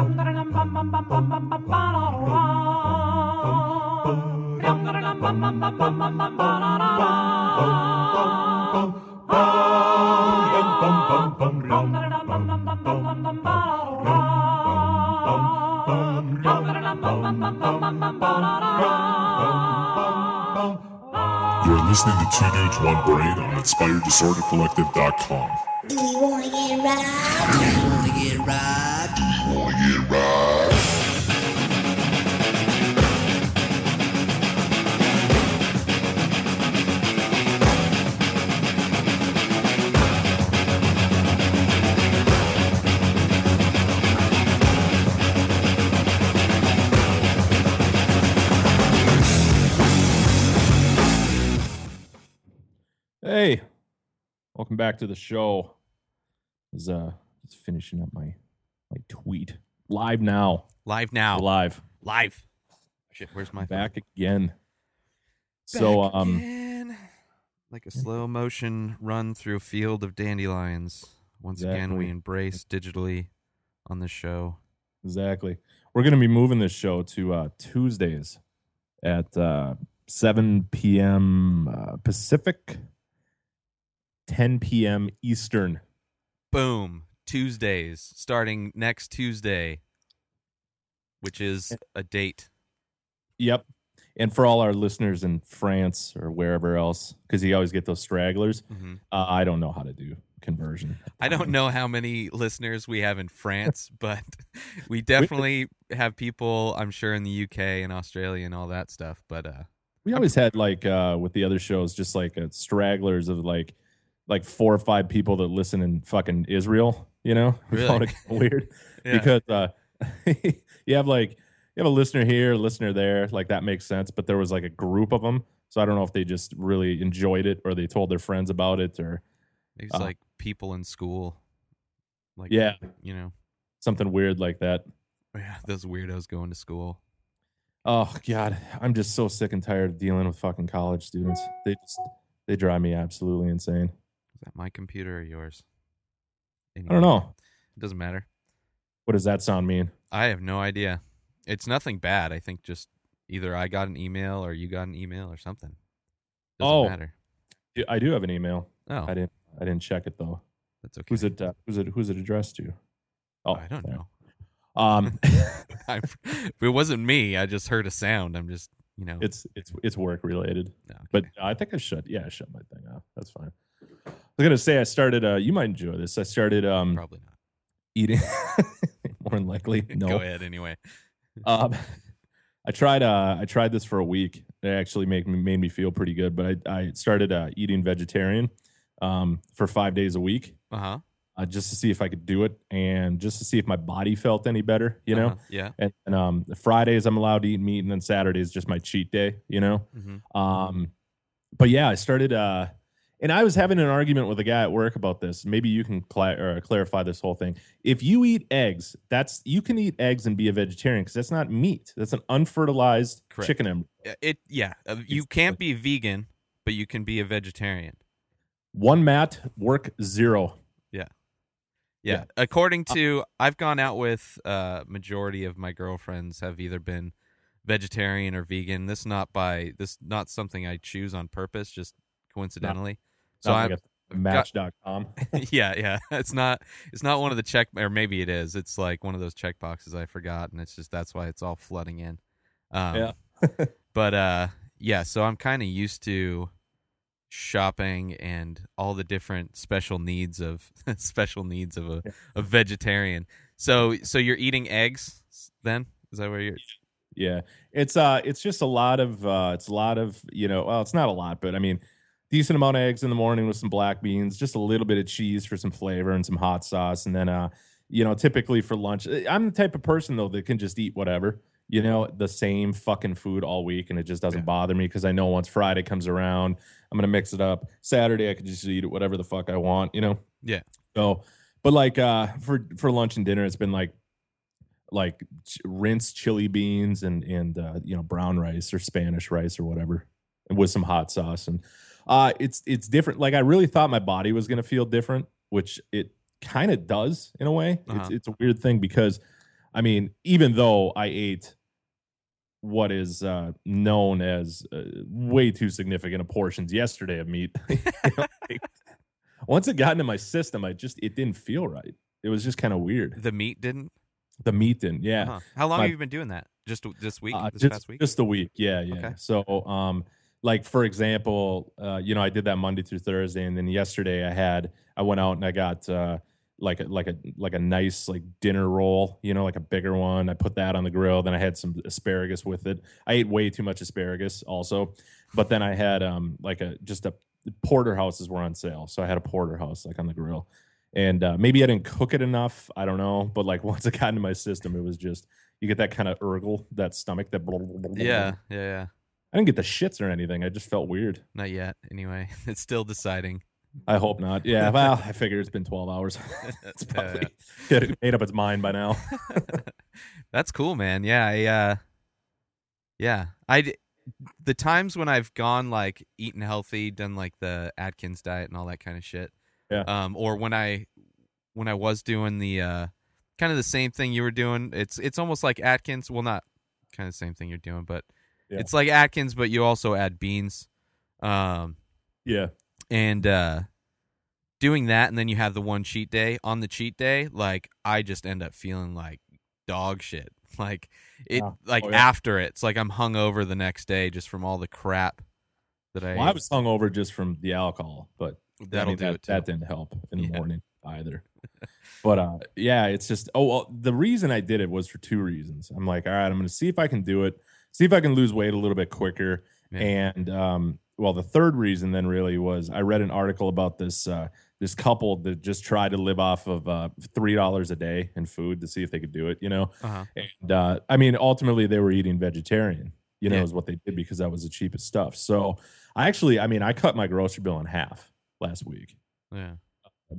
You're listening to Two Dudes One Brain on InspiredDisorderCollective.com. Do you wanna get robbed? Wanna get robbed? Welcome back to the show. I was uh just finishing up my my tweet. Live now. Live now. Live. Live. Shit, where's my phone? Back again. So um again. like a slow motion run through a field of dandelions. Once again, we embrace digitally on the show. exactly. We're gonna be moving this show to uh Tuesdays at uh 7 p.m. Uh, Pacific, 10 p.m. Eastern. Boom. Tuesdays, starting next Tuesday, which is a date. Yep. And for all our listeners in France or wherever else, because you always get those stragglers, hmm uh, I don't know how to do conversion. I don't know how many listeners we have in France, but we definitely have people, I'm sure, in the UK and Australia and all that stuff. But uh, We always had like uh with the other shows, just like uh, stragglers of like like four or five people that listen in fucking Israel. You know, Really? weird yeah. because uh you have like you have a listener here, a listener there, like that makes sense. But there was like a group of them, so I don't know if they just really enjoyed it or they told their friends about it or it's uh, like people in school. Like, yeah, you know, something weird like that. yeah, those weirdos going to school. Oh God, I'm just so sick and tired of dealing with fucking college students. They just they drive me absolutely insane. Is that my computer or yours? I don't know. It doesn't matter. What does that sound mean? I have no idea. It's nothing bad. I think just either I got an email or you got an email or something. Doesn't Oh. matter. I do have an email. Oh, I didn't. I didn't check it though. that's okay. Who's it? Uh, who's it? Who's it addressed to? Oh, I don't there. know. Um, I, it wasn't me, I just heard a sound. I'm just, you know. it's it's it's work related. okay. But I think I should. Yeah, I shut my thing off. That's fine. I was gonna say I started. Uh, you might enjoy this. I started um probably not. eating. more than likely, no. Go ahead anyway. Um, I tried. Uh, I tried this for a week. It actually made me made me feel pretty good. But I I started uh, eating vegetarian um for five days a week. Uh huh. Uh, just to see if I could do it, and just to see if my body felt any better, you know. Uh-huh. Yeah. and, and um fridays i'm allowed to eat meat and then saturday is just my cheat day you know hmm um but yeah i started uh and i was having an argument with a guy at work about this maybe you can or clarify this whole thing if you eat eggs that's you can eat eggs and be a vegetarian because that's not meat that's an unfertilized Correct. chicken embryo It. Yeah. uh, You can't be vegan, but you can be a vegetarian. one mat work zero Yeah. Yeah. According to I've gone out with uh majority of my girlfriends have either been vegetarian or vegan. This not by this not something I choose on purpose, just coincidentally. So I match.com yeah, yeah. It's not it's not one of the check or maybe it is. It's like one of those check boxes I forgot and it's just that's why it's all flooding in. Um Yeah. but uh yeah, so I'm kind of used to shopping and all the different special needs of special needs of a, a vegetarian. So so you're eating eggs then? Is that where you're Yeah, it's uh, it's just a lot of uh, it's a lot of you know, well, it's not a lot, but I mean, decent amount of eggs in the morning with some black beans, just a little bit of cheese for some flavor and some hot sauce, and then uh, you know, typically for lunch, I'm the type of person though that can just eat whatever, you know, the same fucking food all week, and it just doesn't Yeah. bother me because I know once Friday comes around, I'm gonna mix it up. Saturday, I can just eat it whatever the fuck I want, you know. Yeah. So, but like uh, for for lunch and dinner, it's been like like ch- rinsed chili beans and and uh, you know brown rice or Spanish rice or whatever, with some hot sauce. And uh, it's it's different. Like I really thought my body was gonna feel different, which it kind of does in a way. It's Uh-huh. it's a weird thing because I mean, even though I ate what is uh, known as uh, way too significant a portions yesterday of meat, you know, like, once it got into my system, I just it didn't feel right. It was just kind of weird. The meat didn't. The meat didn't. Yeah. Huh. How long My- have you been doing that? Just this week? Uh, this just, past week? Just a week. Yeah, yeah. Okay. So, um, like for example, uh, you know, I did that Monday through Thursday, and then yesterday I had I went out and I got uh, like a like a like a nice like dinner roll, you know, like a bigger one. I put that on the grill. Then I had some asparagus with it. I ate way too much asparagus also, but then I had um like a just a porterhouses were on sale, so I had a porterhouse like on the grill. And uh, maybe I didn't cook it enough. I don't know, but like once it got into my system, it was just you get that kind of urgle, that stomach, that. yeah, yeah, yeah. I didn't get the shits or anything. I just felt weird. Not yet. Anyway, it's still deciding. I hope not. Yeah, well, I figure it's been 12 hours. it's probably it made up its mind by now. That's cool, man. Yeah, I, uh, yeah. I, the times when I've gone like eaten healthy, done like the Atkins diet and all that kind of shit. Yeah. Um, or when I when I was doing the uh, kind of the same thing you were doing. It's it's almost like Atkins. Well, not kind of the same thing you're doing, but Yeah. it's like Atkins, but you also add beans. Um, Yeah. and uh doing that and then you have the one cheat day on the cheat day like i just end up feeling like dog shit like it Yeah. like Oh, yeah. after it it's like i'm hungover the next day just from all the crap that i Well, I was hungover just from the alcohol, but that'll mean, do that, it too that didn't help in the morning either. but uh, yeah, it's just oh, well, the reason I did it was for two reasons. I'm like, all right, I'm going to see if I can do it, see if I can lose weight a little bit quicker, Yeah. and um, well, the third reason then really was I read an article about this uh, this couple that just tried to live off of uh, three dollars a day in food to see if they could do it. You know, uh-huh. and uh, I mean, ultimately, they were eating vegetarian. You know, Yeah. is what they did because that was the cheapest stuff. So, I actually, I mean, I cut my grocery bill in half last week yeah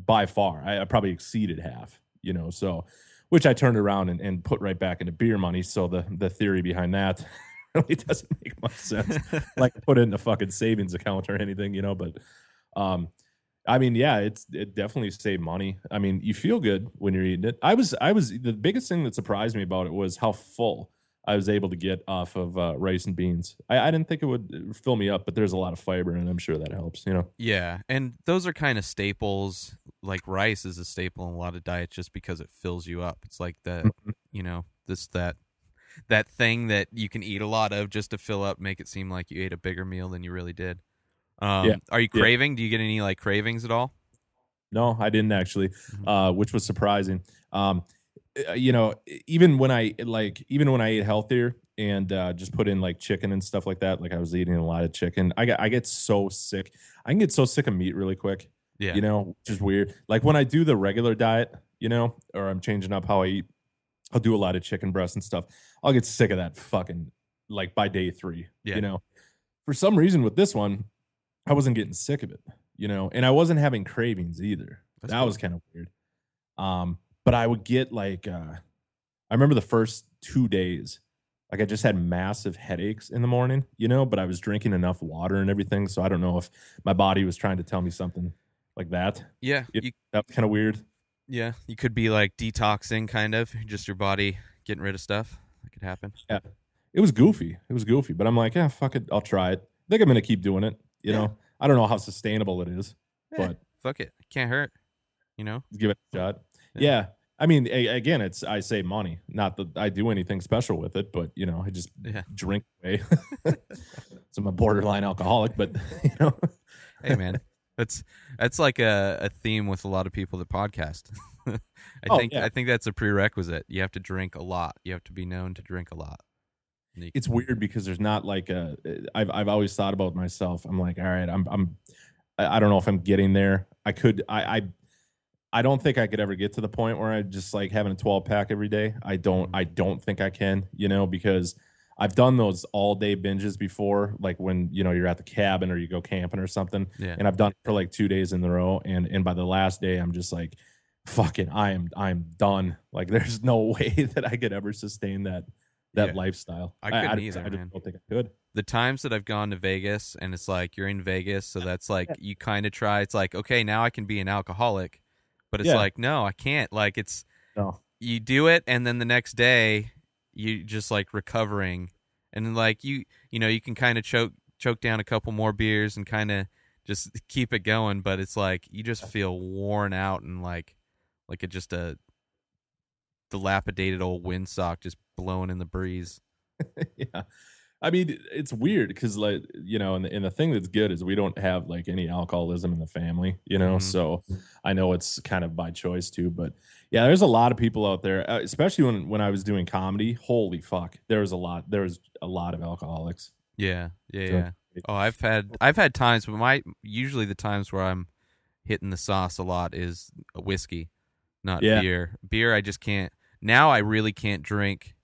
by far. I, I probably exceeded half. You know, so which I turned around and, and put right back into beer money. So the the theory behind that really doesn't make much sense. like put it in a fucking savings account or anything, you know. But um, I mean, yeah, it's it definitely saved money. I mean, you feel good when you're eating it. I was I was the biggest thing that surprised me about it was how full I was able to get off of uh, rice and beans. I, I didn't think it would fill me up, but there's a lot of fiber, and I'm sure that helps. You know. yeah and those are kind of staples like rice is a staple in a lot of diets just because it fills you up it's like the Mm-hmm. you know this that that thing that you can eat a lot of just to fill up make it seem like you ate a bigger meal than you really did um Yeah. are you Yeah. craving do you get any like cravings at all No, I didn't actually, Mhm. uh, which was surprising. Um, uh, you know, even when I like, even when I ate healthier and uh, just put in like chicken and stuff like that, like I was eating a lot of chicken, I get I get so sick. I can get so sick of meat really quick. yeah You know, which is weird. Like when I do the regular diet, you know, or I'm changing up how I eat, I'll do a lot of chicken breast and stuff. I'll get sick of that fucking like by day three. Yeah. You know, for some reason with this one, I wasn't getting sick of it. You know, and I wasn't having cravings either. That's that cool. was kind of weird. Um, but I would get like uh I remember the first two days, like I just had massive headaches in the morning, you know, but I was drinking enough water and everything. So I don't know if my body was trying to tell me something like that. yeah you, That was kind of weird. yeah you could be like detoxing kind of just your body getting rid of stuff that could happen Yeah. It was goofy. It was goofy, but I'm like, yeah, fuck it. I'll try it. I think I'm gonna keep doing it. You Yeah. know, I don't know how sustainable it is, Eh, but fuck it can't hurt you know give it a shot. Yeah. Yeah. I mean, a, again, it's I save money. Not that I do anything special with it, but you know, I just Yeah. drink away. so I'm a borderline alcoholic, but you know, hey man that's that's like a, a theme with a lot of people that podcast i Oh, think yeah. i think that's a prerequisite you have to drink a lot you have to be known to drink a lot it's weird because there's not like a. Uh, I've I've always thought about myself. I'm like, all right, I'm I'm. I I don't know if I'm getting there. I could. I I. I don't think I could ever get to the point where I just like having a 12 pack every day. I don't. I don't think I can. You know, because I've done those all day binges before, like when you know you're at the cabin or you go camping or something. yeah and I've done it for like two days in a row. And and by the last day, I'm just like, fucking, I am I'm done. Like, there's no way that I could ever sustain that that Yeah. lifestyle. I couldn't I, either, I just man. don't think I could. the times that I've gone to Vegas and it's like you're in Vegas, so that's like you kind of try. It's like okay, now I can be an alcoholic, but it's Yeah. like no, I can't. Like it's No. you do it and then the next day you just like recovering and like you you know you can kind of choke choke down a couple more beers and kind of just keep it going but it's like you just feel worn out and like like it just a dilapidated old windsock just blowing in the breeze yeah. I mean, it's weird because, like, you know, and the, and the thing that's good is we don't have like any alcoholism in the family, you know. Mhm. So I know it's kind of by choice too, but yeah, there's a lot of people out there, uh, especially when when I was doing comedy. Holy fuck, there was a lot. There was a lot of alcoholics. yeah yeah Sure. yeah oh i've had i've had times but my usually the times where i'm hitting the sauce a lot is whiskey not Yeah. beer beer i just can't now i really can't drink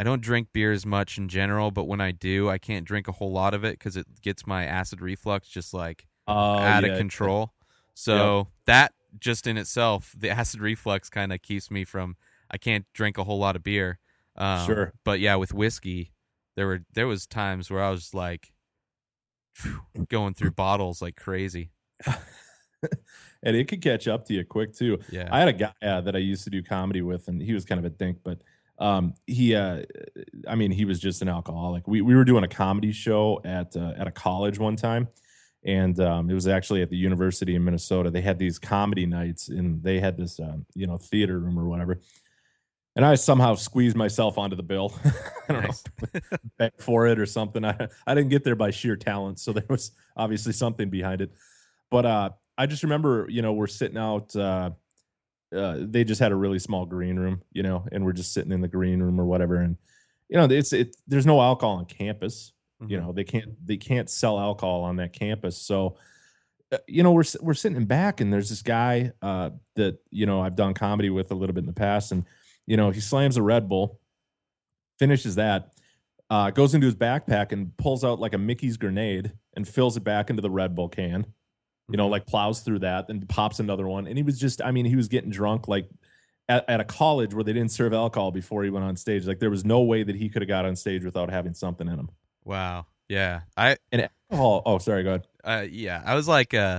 i don't drink beer as much in general but when i do i can't drink a whole lot of it because it gets my acid reflux just like Oh, out yeah. of control so that just in itself the acid reflux kind of keeps me from i can't drink a whole lot of beer um, Sure. but yeah with whiskey there were there was times where i was like going through bottles like crazy and it could catch up to you quick too. yeah I had a guy uh, that I used to do comedy with, and he was kind of a dink, but um, he, uh, I mean, he was just an alcoholic. We we were doing a comedy show at uh, at a college one time, and um, it was actually at the University in Minnesota. They had these comedy nights, and they had this, um, you know, theater room or whatever. And I somehow squeezed myself onto the bill. I don't Nice. know, bet for it or something. I I didn't get there by sheer talent, so there was obviously something behind it. But uh, I just remember, you know, we're sitting out. Uh, uh, they just had a really small green room, you know, and we're just sitting in the green room or whatever. And you know, it's it. There's no alcohol on campus. You Mhm. know, they can't they can't sell alcohol on that campus. So, uh, you know, we're we're sitting in back, and there's this guy uh, that you know I've done comedy with a little bit in the past, and you know, he slams a Red Bull, finishes that, uh, goes into his backpack and pulls out like a Mickey's grenade and fills it back into the Red Bull can you know, Mhm. like plows through that, and pops another one. And he was just, I mean, he was getting drunk like at, at a college where they didn't serve alcohol before he went on stage. Like there was no way that he could have got on stage without having something in him. wow yeah i And oh, oh, sorry, go ahead. uh yeah i was like uh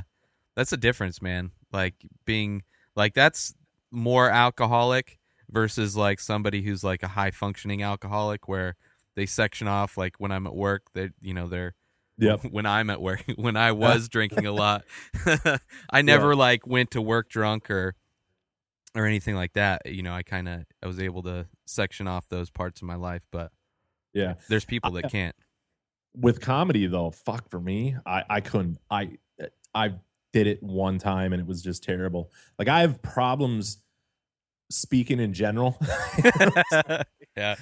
that's a difference man like being like that's more alcoholic versus like somebody who's like a high functioning alcoholic where they section off like when i'm at work they you know they're Yep. when i'm at work when i was drinking a lot i never like went to work drunk or or anything like that you know i kind of i was able to section off those parts of my life but Yeah. there's people that uh, can't With comedy though, fuck for me, I I couldn't. I I did it one time and it was just terrible. Like I have problems speaking in general. yeah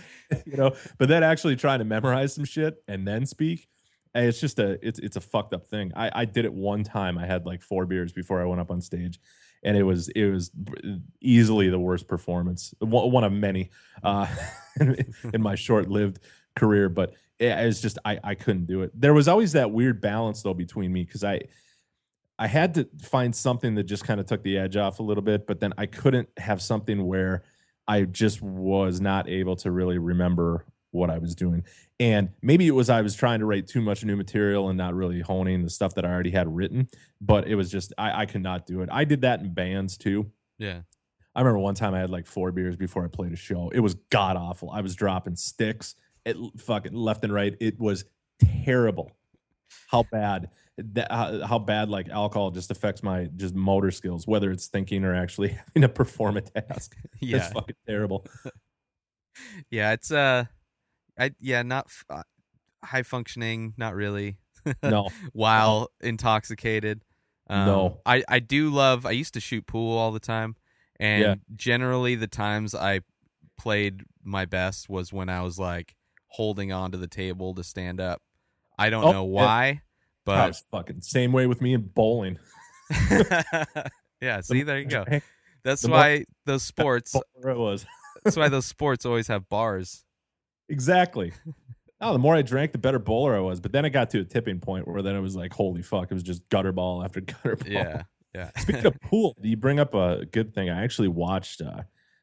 you know but then actually trying to memorize some shit and then speak it's just a it's it's a fucked up thing. I i did it one time. I had like four beers before i went up on stage and it was it was easily the worst performance one of many uh in, my short-lived career but it, it's just i i couldn't do it. There was always that weird balance though between me because i I had to find something that just kind of took the edge off a little bit, but then I couldn't have something where I just was not able to really remember what I was doing. And maybe it was I was trying to write too much new material and not really honing the stuff that I already had written, but it was just I, I could not do it. I did that in bands too. yeah I remember one time I had like four beers before I played a show. It was god awful. I was dropping sticks at fucking left and right. It was terrible. How bad that how, how bad like alcohol just affects my just motor skills, whether it's thinking or actually having to perform a task. yeah It's fucking terrible. Yeah, it's uh, I yeah, not f- uh, high functioning, not really. No, While intoxicated, um, No. I I do love. I used to shoot pool all the time, and Yeah. generally the times I played my best was when I was like holding on to the table to stand up. I don't Oh, know why, that but was fucking same way with me in bowling. yeah. See, there you go. That's the more- why those sports. Was That's why those sports always have bars. Exactly. Oh, the more I drank, the better bowler I was. But then it got to a tipping point where then it was like, holy fuck, it was just gutter ball after gutter ball. Yeah, yeah. Speaking of pool, you bring up a good thing. I actually watched. Uh,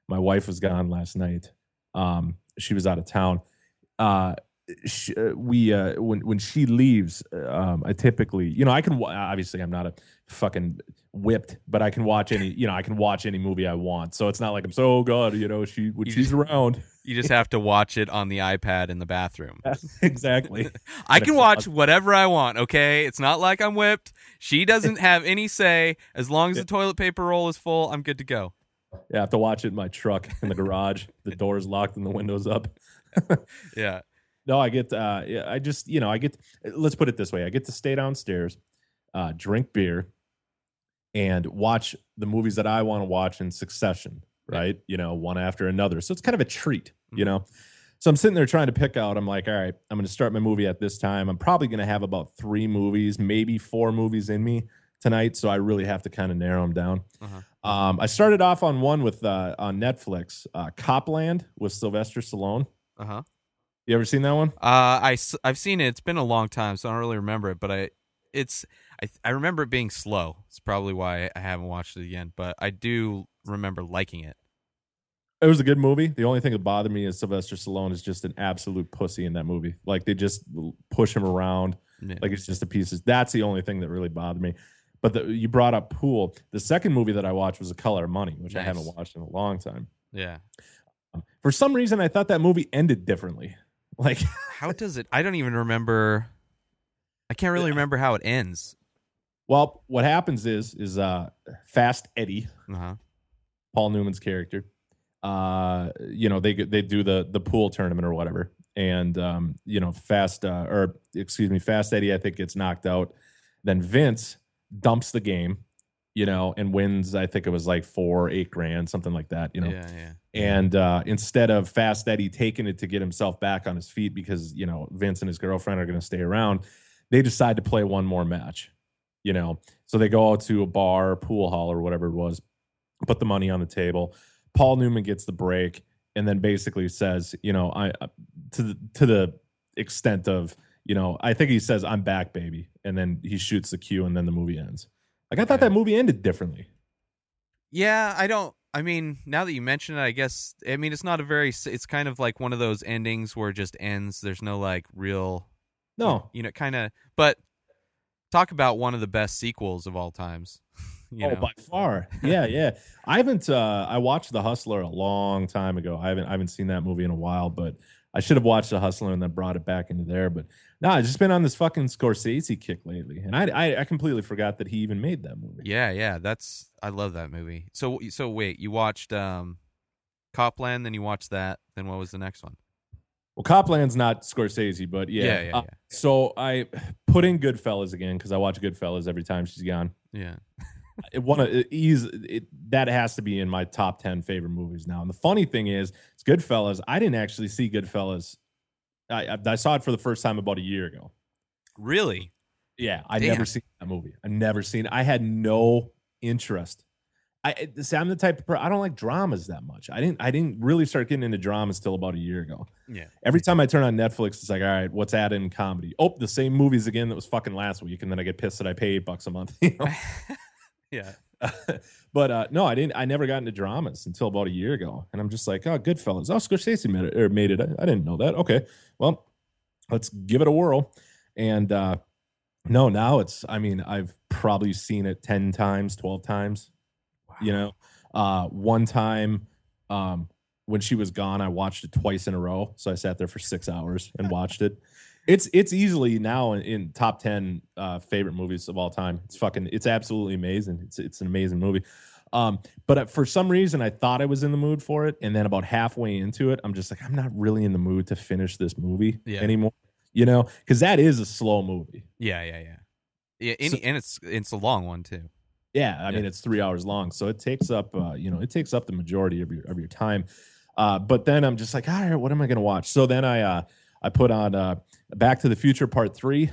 my wife was gone last night. Um, she was out of town. Uh, she, uh, we uh, when when she leaves, um, I typically, you know, I can obviously I'm not a fucking whipped, but I can watch any, you know, I can watch any movie I want. So it's not like I'm so oh god, you know, she when You she's just- around. You just have to watch it on the iPad in the bathroom. exactly. I can watch whatever I want, okay? It's not like I'm whipped. She doesn't have any say. As long as the toilet paper roll is full, I'm good to go. Yeah, I have to watch it in my truck in the garage. the door's locked and the windows up. Yeah. No, I get. Uh, yeah, I just you know I get. Let's put it this way: I get to stay downstairs, uh, drink beer, and watch the movies that I want to watch in succession. Right, you know, one after another. So it's kind of a treat, you Mhm. know. So I'm sitting there trying to pick out. I'm like, all right, I'm going to start my movie at this time. I'm probably going to have about three movies, maybe four movies in me tonight. So I really have to kind of narrow them down. Uh-huh. Um, I started off on one with uh, on Netflix, uh, Copland with Sylvester Stallone. Uh huh. You ever seen that one? Uh, I I have seen it. It's been a long time, so I don't really remember it. But I, it's I I remember it being slow. It's probably why I haven't watched it again. But I do remember liking it. It was a good movie. The only thing that bothered me is Sylvester Stallone is just an absolute pussy in that movie. Like they just push him around Yeah. like it's just a piece. of- That's the only thing that really bothered me. But the, you brought up Pool. The second movie that I watched was A Color of Money, which I haven't watched in a long time. yeah. Um, for some reason, I thought that movie ended differently. Like How does it? I don't even remember. I can't really remember how it ends. Well, what happens is is uh Fast Eddie, Uh huh. Paul Newman's character, uh, you know, they they do the the pool tournament or whatever, and um, you know, Fast uh, or excuse me, Fast Eddie, I think gets knocked out. Then Vince dumps the game, you know, and wins. I think it was like four, eight grand, something like that, you know. Yeah. Yeah. And uh, instead of Fast Eddie taking it to get himself back on his feet because you know Vince and his girlfriend are going to stay around, they decide to play one more match. You know, so they go out to a bar, pool hall, or whatever it was, put the money on the table. Paul Newman gets the break, and then basically says, you know, I to the to the extent of, you know, I think he says, "I'm back, baby," and then he shoots the cue, and then the movie ends. Like I thought that movie ended differently. Yeah, I don't. I mean, now that you mention it, I guess. I mean, it's not a very. It's kind of like one of those endings where it just ends. There's no like real. No, You know, kind of. But talk about one of the best sequels of all times. you oh, know. by far. Yeah, yeah. I haven't. uh I watched The Hustler a long time ago. I haven't. I haven't seen that movie in a while, but I should have watched The Hustler and then brought it back into there. But no, I've just been on this fucking Scorsese kick lately, and I, I I completely forgot that he even made that movie. Yeah, yeah. That's. I love that movie. So, so wait. You watched um, Copland, then you watched that. Then what was the next one? Well, Copland's not Scorsese, but yeah. Yeah, yeah, Uh, so I put in Goodfellas again because I watch Goodfellas every time she's gone. Yeah. it one of it, it, that has to be in my top 10 favorite movies now and the funny thing is it's goodfellas i didn't actually see goodfellas I, I i saw it for the first time about a year ago Really? yeah i never seen that movie i never seen i had no interest i see i'm the type of per- i don't like dramas that much i didn't i didn't really start getting into dramas till about a year ago Yeah. every time i turn on netflix it's like all right what's added in comedy oh the same movies again that was fucking last week and then i get pissed that i pay eight bucks a month you know yeah. but uh, no, I didn't. I never got into dramas until about a year ago, and I'm just like, oh, Goodfellas. Oh, Scorsese made it. Or made it. I, I didn't know that. Okay, well, let's give it a whirl. And uh, no, now it's. I mean, I've probably seen it ten times, twelve times. You know, uh, one time um, when she was gone, I watched it twice in a row. So I sat there for six hours and watched it. It's it's easily now in, in top ten uh, favorite movies of all time. It's fucking it's absolutely amazing. It's it's an amazing movie. Um, but uh, for some reason, I thought I was in the mood for it, and then about halfway into it, I'm just like, I'm not really in the mood to finish this movie Yeah. anymore. You know, because that is a slow movie. Yeah. Yeah. Yeah. Yeah. And, So- and it's it's a long one too. Yeah, I mean it's three hours long, so it takes up uh, you know it takes up the majority of your of your time. Uh, but then I'm just like, all right, what am I going to watch? So then I uh, I put on uh, Back to the Future Part Three,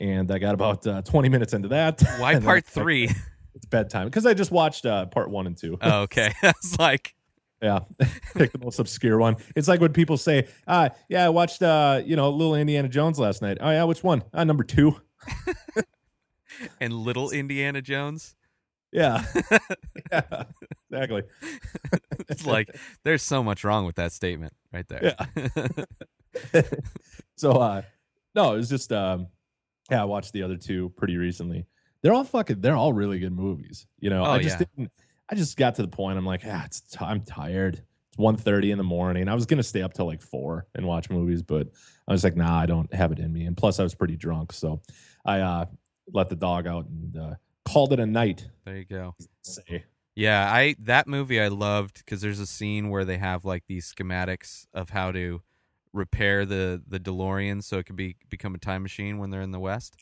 and I got about uh, 20 minutes into that. Why part it's like, three? It's bedtime because I just watched uh, Part One and Two. oh, okay. I was like, Yeah, pick the most obscure one. It's like when people say, "Ah, yeah, I watched uh, you know, Little Indiana Jones last night." Oh yeah, which one? Uh, number two. and little Indiana Jones. Yeah, yeah, exactly. It's like there's so much wrong with that statement right there. Yeah. so uh no it was just um yeah i watched the other two pretty recently they're all fucking they're all really good movies. You know, Oh, I just yeah. didn't I just got to the point I'm like, ah, it's t- I'm tired. It's 1.30 in the morning. I was gonna stay up till like four and watch movies, but I was like, nah, I don't have it in me. And plus I was pretty drunk. So I uh let the dog out and uh called it a night. There you go. Say Yeah, I that movie I loved because there's a scene where they have like these schematics of how to repair the the DeLorean so it could be become a time machine when they're in the West.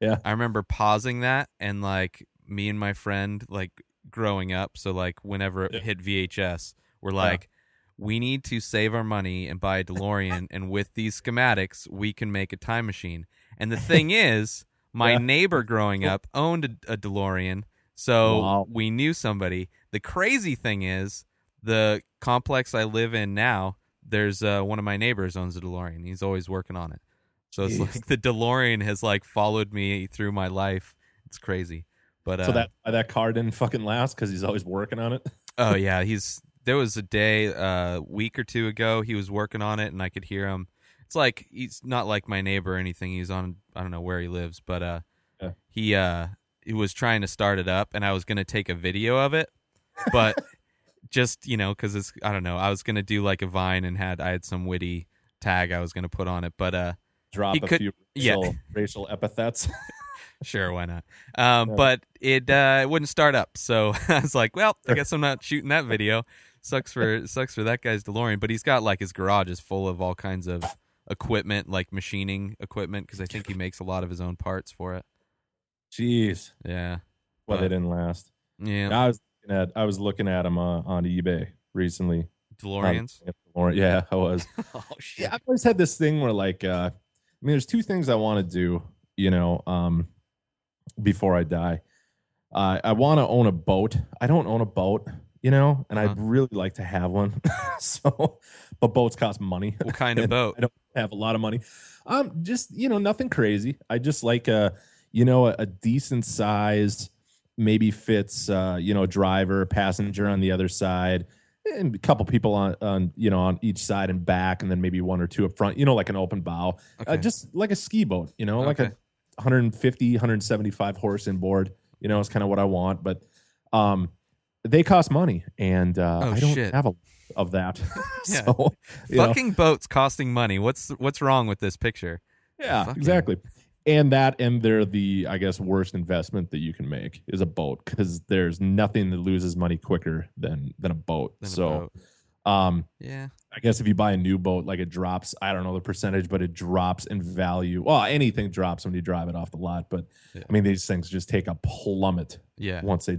Yeah. I remember pausing that and like me and my friend like growing up, so like whenever it Yeah. hit VHS, we're like we need to save our money and buy a DeLorean and with these schematics we can make a time machine. And the thing is, my Yeah. neighbor growing up owned a, a DeLorean, so Wow. we knew somebody. The crazy thing is, the complex I live in now, there's uh, one of my neighbors owns a DeLorean. He's always working on it. So it's Jeez. like the DeLorean has like followed me through my life. It's crazy. But uh, so that that car didn't fucking last because he's always working on it. oh yeah, he's there was a day a week or two ago he was working on it and I could hear him. It's like he's not like my neighbor or anything. He's on I don't know where he lives, but uh Yeah. he uh he was trying to start it up and I was going to take a video of it, but just, you know, cuz it's I don't know, I was going to do like a vine and had I had some witty tag I was going to put on it, but uh Drop a could- few yeah. racial, racial epithets. sure why not um Yeah. but it uh it wouldn't start up so i was like well i guess i'm not shooting that video sucks for sucks for that guy's delorean but he's got like his garage is full of all kinds of equipment like machining equipment because i think he makes a lot of his own parts for it Jeez, yeah well, But- they didn't last. yeah I was looking at I was looking at them uh, on eBay recently. deloreans Um, yeah, I was. oh shit Yeah, I've always had this thing where like uh I mean there's two things I want to do, you know, um before I die. Uh, I want to own a boat. I don't own a boat, you know, and Uh-huh. I'd really like to have one. so, but boats cost money. what kind of boat I don't have a lot of money. Um, just you know, nothing crazy. I just like a, you know, a, a decent size, maybe fits, uh, you know, driver, passenger on the other side, and a couple people on, on, you know, on each side and back, and then maybe one or two up front. You know, like an open bow, uh, just like a ski boat. You know, like a 150, 175 horse inboard. You know, is kind of what I want, but um, they cost money, and uh, Oh, I don't shit. have a of that. Yeah. so, you know. fucking boats costing money what's what's wrong with this picture Yeah, Fucking- exactly. And that, and they're the, I guess, worst investment that you can make is a boat because there's nothing that loses money quicker than than a boat. Than a so, boat. um, yeah I guess if you buy a new boat, like it drops, I don't know the percentage, but it drops in value. Well, anything drops when you drive it off the lot, but Yeah. I mean, these things just take a plummet yeah once they,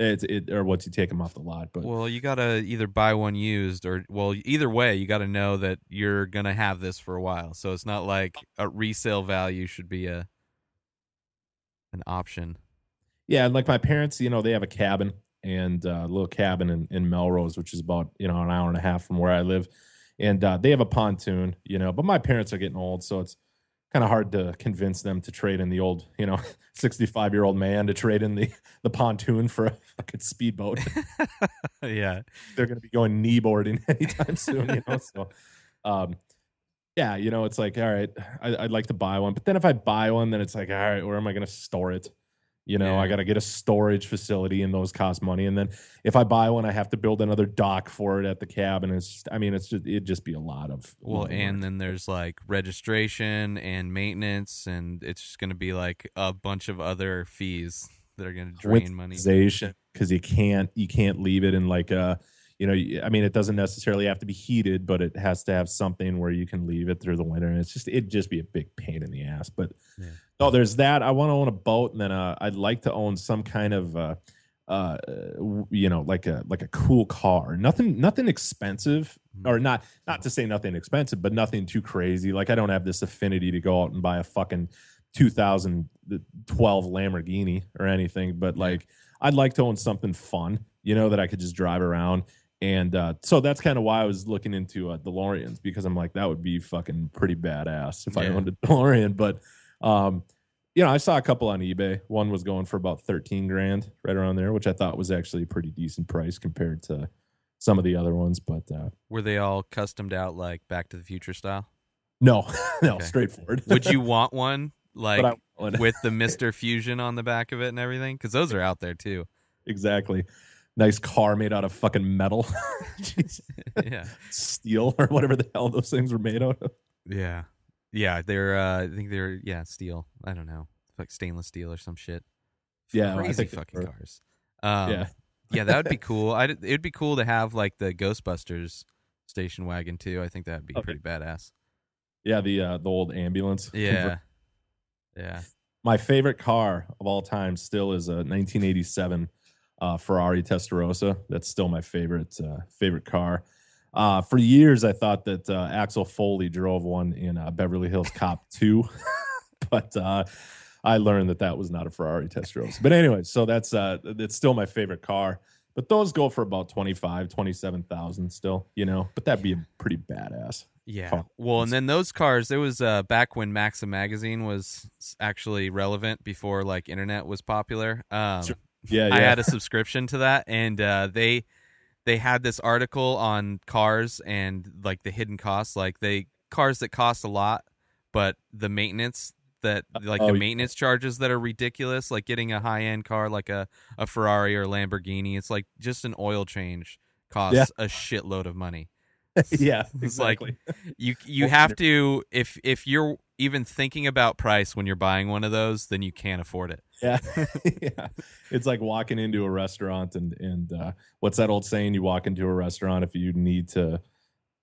it, it or once you take them off the lot. But Well, you gotta either buy one used or well, either way, you gotta know that you're gonna have this for a while. So it's not like a resale value should be a an option. Yeah, and like my parents, you know, they have a cabin and uh, a little cabin in, in Melrose, which is about you know an hour and a half from where I live, and uh, they have a pontoon, you know. But my parents are getting old, so it's kind of hard to convince them to trade in the old, you know, sixty five year old man to trade in the the pontoon for a fucking speedboat. yeah. They're going to be going kneeboarding anytime soon, you know. So, um, yeah, you know, it's like all right, I, I'd like to buy one, but then if I buy one, then it's like all right, where am I going to store it? You know, Yeah. I got to get a storage facility, and those cost money. And then if I buy one, I have to build another dock for it at the cabin. It's, just, I mean, it's just it'd just be a lot of Well, of and then there's like registration and maintenance, and it's just gonna be like a bunch of other fees that are gonna drain money. because you can't you can't leave it in like a you know I mean it doesn't necessarily have to be heated, but it has to have something where you can leave it through the winter. And it's just it'd just be a big pain in the ass. But Yeah. No, there's that. I want to own a boat, and then uh, I'd like to own some kind of. Uh, uh you know like a like a cool car nothing nothing expensive Mhm. or not not to say nothing expensive but nothing too crazy like i don't have this affinity to go out and buy a fucking 2012 lamborghini or anything but like i'd like to own something fun you know that i could just drive around and uh so that's kind of why i was looking into uh deloreans because i'm like that would be fucking pretty badass if i owned a delorean but um you know i saw a couple on ebay one was going for about 13 grand right around there which i thought was actually a pretty decent price compared to some of the other ones but uh Were they all customed out like Back to the Future style? no no Okay. straightforward Would you want one like but I one. with the Mister Fusion on the back of it and everything, because those are out there too. exactly. Nice car made out of fucking metal, yeah, steel or whatever the hell those things were made out of. yeah, yeah. They're uh, I think they're yeah steel. I don't know, like stainless steel or some shit. Yeah, crazy fucking cars. Um, yeah, yeah, that would be cool. I it'd be cool to have like the Ghostbusters station wagon too. I think that'd be Okay. pretty badass. yeah. The uh, the old ambulance. Yeah, yeah. my favorite car of all time still is a 1987 uh, Ferrari Testarossa. That's still my favorite uh, favorite car. Uh, for years, I thought that uh, Axel Foley drove one in uh, Beverly Hills Cop 2, but uh, I learned that that was not a Ferrari Testarossa. But anyway, so that's uh, it's still my favorite car. But those go for about 25, 27,000 still, you know. But that'd be a pretty badass. Yeah. car. Well, and then those cars, it was uh, back when Maxim magazine was actually relevant before like internet was popular. Um, Sure. Yeah, yeah. I had a subscription to that, and uh, they they had this article on cars and like the hidden costs, like they cars that cost a lot, but the maintenance that uh, like Oh, the yeah. maintenance charges that are ridiculous, like getting a high end car like a a Ferrari or Lamborghini, it's like just an oil change costs Yeah. a shitload of money. yeah, It's like- exactly. You you have to if if you're even thinking about price when you're buying one of those, then you can't afford it. Yeah, yeah. It's like walking into a restaurant and and uh, what's that old saying? You walk into a restaurant if you need to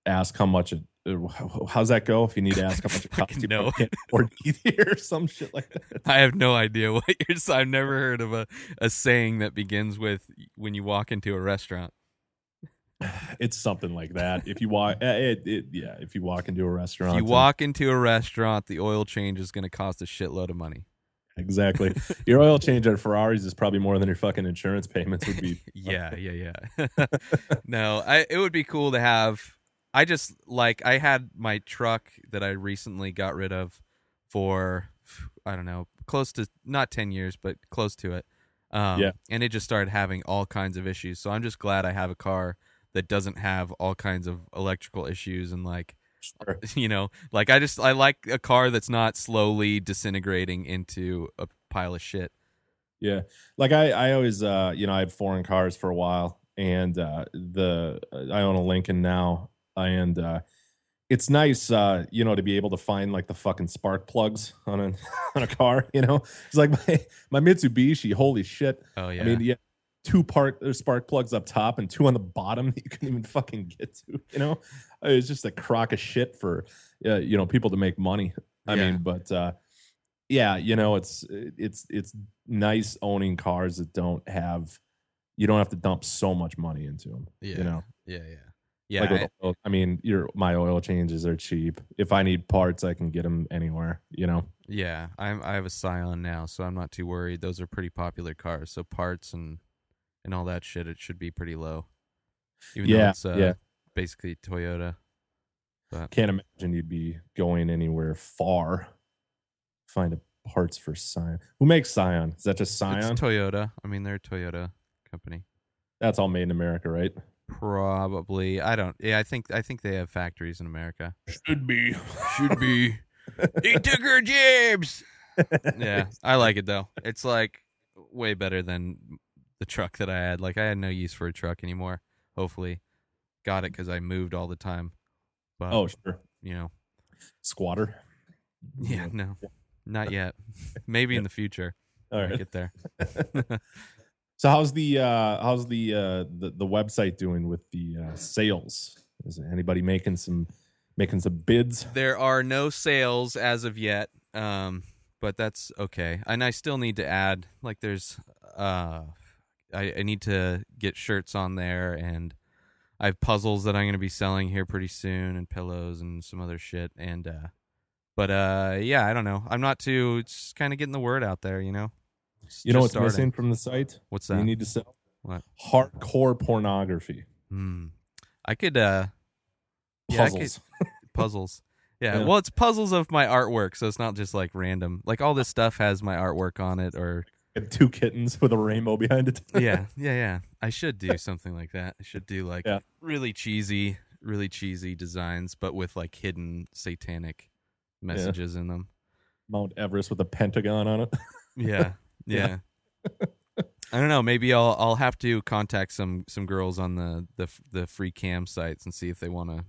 ask how much it. uh, How's that go? If you need to ask how much it costs, you no. probably can't afford to eat here or some shit like that. I have no idea what you're. I've never heard of a, a saying that begins with when you walk into a restaurant. It's something like that. If you walk, uh, it, it, yeah. If you walk into a restaurant, If you walk into a restaurant, the oil change is going to cost a shitload of money. exactly. Your oil change at Ferraris is probably more than your fucking insurance payments would be. yeah, yeah, yeah. no, I it would be cool to have. I just like I had my truck that I recently got rid of for I don't know, close to not 10 years, but close to it. Um, Yeah. and it just started having all kinds of issues. So I'm just glad I have a car that doesn't have all kinds of electrical issues and like Sure. you know, like I just I like a car that's not slowly disintegrating into a pile of shit. Yeah. Like I, I always, uh, you know, I had foreign cars for a while and, uh, the, I own a Lincoln now and, uh, it's nice, uh, you know, to be able to find like the fucking spark plugs on a, on a car, you know, it's like my, my Mitsubishi, holy shit. Oh yeah. I mean, yeah, two part uh, spark plugs up top and two on the bottom that you couldn't even fucking get to, you know, it's just a crock of shit for, uh, you know, people to make money. I Yeah. mean, but, uh, yeah, you know, it's it's it's nice owning cars that don't have you don't have to dump so much money into them. yeah. You know, Yeah, yeah. Yeah. like I- oil- I mean, your my oil changes are cheap. If I need parts, I can get them anywhere. You know, Yeah, I'm I have a Scion now, so I'm not too worried. Those are pretty popular cars, so parts and and all that shit it should be pretty low. Even though Yeah, it's uh, yeah. basically Toyota. But can't imagine you'd be going anywhere far. Find a parts for Scion. Who makes Scion? Is that just Scion? it's Toyota. I mean, they're a Toyota company. That's all made in America, right? Probably. I don't. Yeah, I think I think they have factories in America. Should be. Should be. he took her jibs. Yeah, I like it though. It's like way better than the truck that I had. Like I had no use for a truck anymore. Hopefully, got it because I moved all the time. But Oh, sure. you know, Squatter. yeah, no, not yet. Maybe in the future. All right. get there. So how's the uh how's the uh the, the website doing with the uh sales? Is anybody making some making some bids? There are no sales as of yet, um, but that's okay. And I still need to add like there's uh, I, I need to get shirts on there, and I have puzzles that I'm going to be selling here pretty soon, and pillows and some other shit. And uh, but uh, yeah, I don't know. I'm not too. It's kind of getting the word out there, you know. It's You know what's missing starting. from the site? What's that? You need to sell What? hardcore pornography Hmm. I could uh Yeah, could- puzzles. puzzles. Yeah, Yeah. well, it's puzzles of my artwork, so it's not just like random. Like all this stuff has my artwork on it, or And Two kittens with a rainbow behind it. yeah, yeah, yeah. I should do something like that. I should do like Yeah. really cheesy, really cheesy designs, but with like hidden satanic messages in them. Mount Everest with a pentagon on it. Yeah, yeah. I don't know. Maybe I'll I'll have to contact some some girls on the the the free cam sites and see if they want to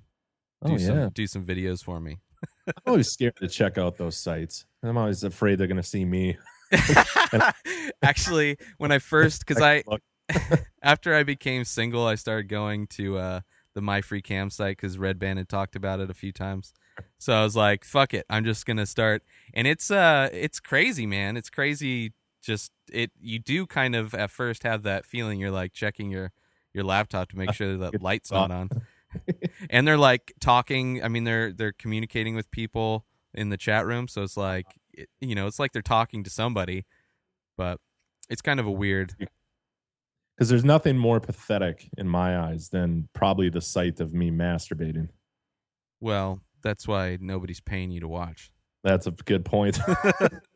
oh, do Oh some yeah. do some videos for me. I'm always scared to check out those sites. I'm always afraid they're gonna see me. Actually, when I first because I after I became single, I started going to uh, the My Free Cam site because Red Band had talked about it a few times. So I was like, "Fuck it, I'm just gonna start." And it's uh, it's crazy, man. It's crazy. Just it, you do kind of at first have that feeling. You're like checking your your laptop to make sure that light's not on. and they're like talking. I mean, they're they're communicating with people in the chat room. So it's like, it, you know, it's like they're talking to somebody, but it's kind of a weird. because there's nothing more pathetic in my eyes than probably the sight of me masturbating. Well, that's why nobody's paying you to watch. That's a good point.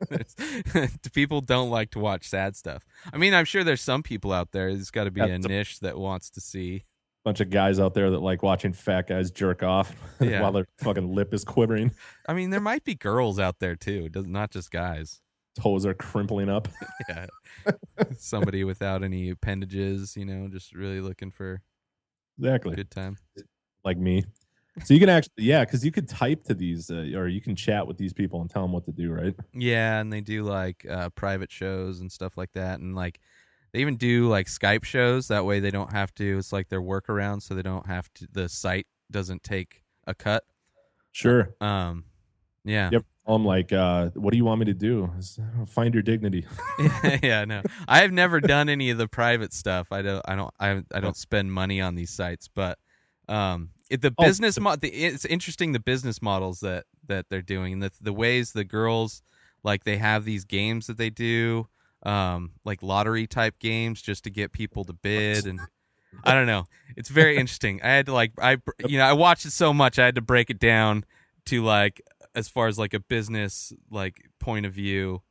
people don't like to watch sad stuff. I mean, I'm sure there's some people out there. There's got to be That's a- niche that wants to see. Bunch of guys out there that like watching fat guys jerk off Yeah. while their fucking lip is quivering, I mean, there might be girls out there too, does not just guys. toes are crimpling up. Yeah, somebody without any appendages, you know, just really looking for a Exactly. good time. like me. So you can actually, yeah, because you could type to these, uh, or you can chat with these people and tell them what to do, right? Yeah, and they do like uh, private shows and stuff like that, and like they even do like Skype shows. That way, they don't have to. It's like their workaround, so they don't have to. The site doesn't take a cut. Sure. Um, yeah, Yep. I'm like, uh, what do you want me to do? Find your dignity. yeah, no. I have never done any of the private stuff. I don't. I don't. I, I don't spend money on these sites, but um, it, the Oh, business the- mo- the, It's interesting the business models that that they're doing, and the the ways the girls like they have these games that they do, um, like lottery type games, just to get people to bid and. I don't know. It's very interesting. I had to like I you know I watched it so much I had to break it down to like as far as like a business like point of view.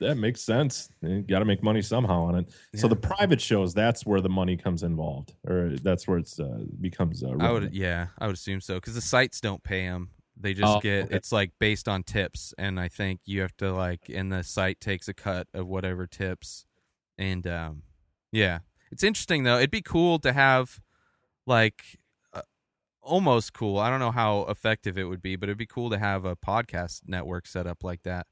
That makes sense. You got to make money somehow on it. So the private shows, that's where the money comes involved, or that's where it's uh, becomes. Uh, I would, yeah, I would assume so because the sites don't pay them. They just Oh, get okay. it's like based on tips, and I think you have to like, and the site takes a cut of whatever tips, and um, yeah, it's interesting though. It'd be cool to have like uh, almost cool. I don't know how effective it would be, but it'd be cool to have a podcast network set up like that,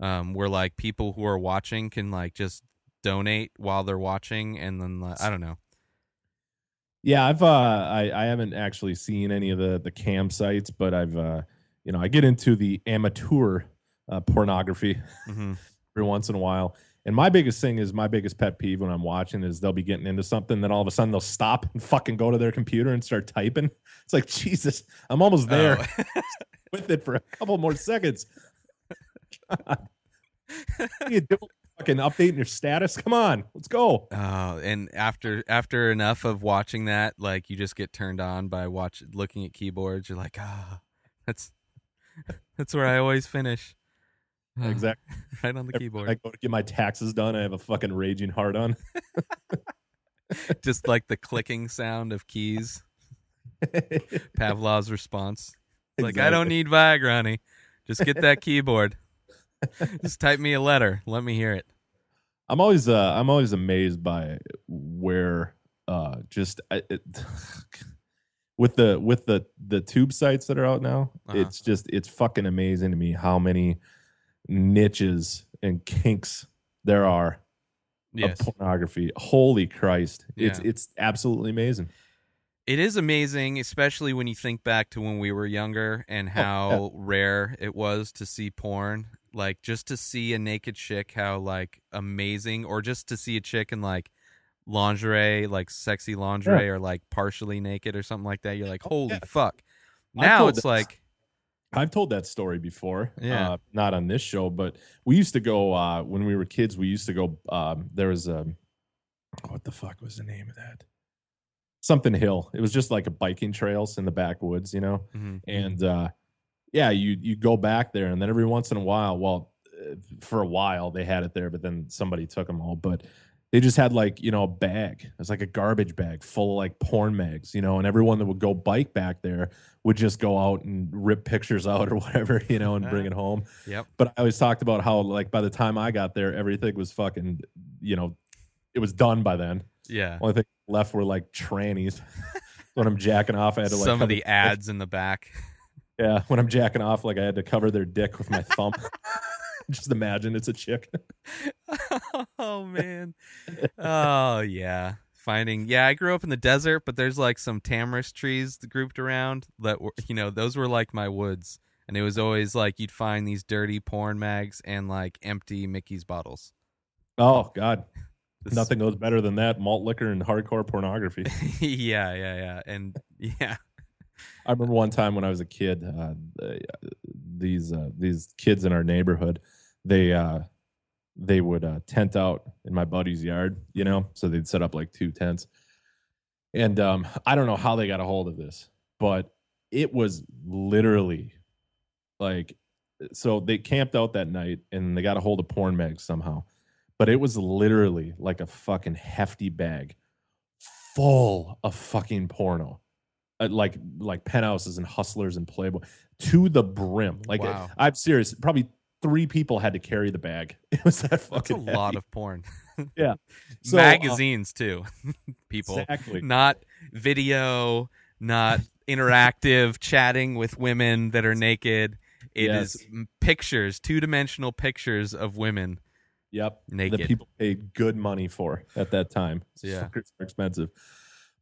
um, where like people who are watching can like just donate while they're watching, and then like, I don't know. Yeah, I've uh, I I haven't actually seen any of the the cam sites, but I've uh, you know, I get into the amateur uh, pornography hmm every once in a while. And my biggest thing is my biggest pet peeve when I'm watching is they'll be getting into something, then all of a sudden they'll stop and fucking go to their computer and start typing. It's like Jesus, I'm almost there Oh. with it for a couple more seconds. God. What are you doing? Fucking updating your status? Come on, let's go. Oh, and after after enough of watching that, like you just get turned on by watch looking at keyboards. You're like, ah, that's that's where I always finish. Ah, Exactly. right on the I keyboard, I go to get my taxes done. I have a fucking raging heart on. just like the clicking sound of keys. Pavlov's response. Like, I don't need Viagra, honey. Just get that keyboard. Just type me a letter. Let me hear it. I'm always uh I'm always amazed by where uh just I- it, with the with the the tube sites that are out now Uh-huh. it's just it's fucking amazing to me how many niches and kinks there are Yes. of pornography holy christ it's Yeah. it's absolutely amazing It is amazing, especially when you think back to when we were younger and how rare it was to see porn. Like just to see a naked chick, how like amazing, or just to see a chick in like lingerie, like sexy lingerie, or like partially naked or something like that. You're like, holy yeah. fuck! Now it's this- like, I've told that story before. Yeah. Uh, not on this show, but we used to go uh, when we were kids. We used to go. Um, there was a what the fuck was the name of that? Something hill. It was just like a biking trails in the backwoods, you know. mhm. And uh, yeah, you you go back there, and then every once in a while, well, uh, for a while they had it there, but then somebody took them all. But they just had like you know a bag. It was like a garbage bag full of like porn mags, you know, and everyone that would go bike back there would just go out and rip pictures out or whatever, you know, and bring it home. Yep. But I always talked about how like by the time I got there, everything was fucking, you know, it was done by then. Yeah. Only thing left were like trannies. when I'm jacking off, I had to like Some of the ads in the back. Yeah, when I'm jacking off, like I had to cover their dick with my thumb. Just imagine it's a chick. oh man. Oh yeah. Finding yeah, I grew up in the desert, but there's like some tamarisk trees grouped around that were you know, those were like my woods. And it was always like you'd find these dirty porn mags and like empty Mickey's bottles. Oh God, This- nothing goes better than that malt liquor and hardcore pornography. yeah, yeah, yeah. And yeah. I remember one time when I was a kid, uh, the- these uh, these kids in our neighborhood, they uh, they would uh, tent out in my buddy's yard, you know, so they'd set up like two tents, and um, I don't know how they got a hold of this, but it was literally like so they camped out that night and they got a hold of porn mags somehow, but it was literally like a fucking hefty bag full of fucking porno uh, like like penthouses and hustlers and playboy to the brim like uh, Wow. i'm serious probably three people had to carry the bag it was that That's a fucking lot heavy. of porn. So, uh, Magazines too. People. exactly Not video, not interactive chatting with women that are naked. It is Yes. m pictures, two dimensional pictures of women yep naked. that people paid good money for at that time it's Yeah. fucking expensive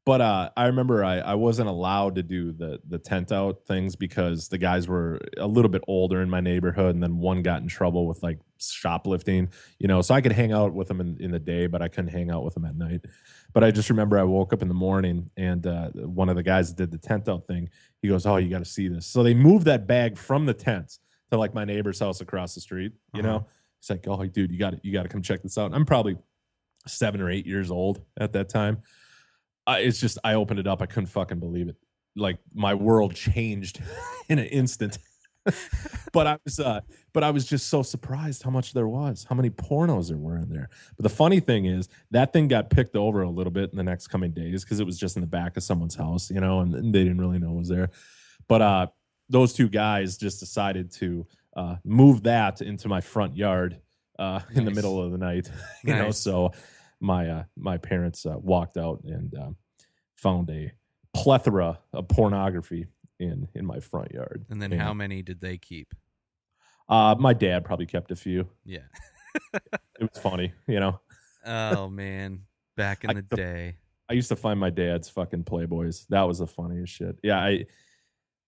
but uh i remember i i wasn't allowed to do the the tent out things because the guys were a little bit older in my neighborhood and then one got in trouble with like shoplifting you know so i could hang out with them in, in the day but i couldn't hang out with them at night but i just remember i woke up in the morning and uh one of the guys that did the tent out thing he goes oh you got to see this so they moved that bag from the tents to like my neighbor's house across the street you Uh-huh. know He's like, "Oh, dude, you got to you got to come check this out." I'm probably seven or eight years old at that time. I, it's just I opened it up, I couldn't fucking believe it. Like my world changed in an instant. but I was, uh, but I was just so surprised how much there was, how many pornos there were in there. But the funny thing is, that thing got picked over a little bit in the next coming days because it was just in the back of someone's house, you know, and, and they didn't really know it was there. But uh, those two guys just decided to uh, move that into my front yard uh, in the middle of the night. You know, so my uh, my parents uh, walked out and uh, found a plethora of pornography in in my front yard. and then Yeah. how many did they keep? Uh, my dad probably kept a few. Yeah. It was funny, you know. Oh man, back in I- the day. I used to find my dad's fucking playboys. That was the funniest shit. Yeah, I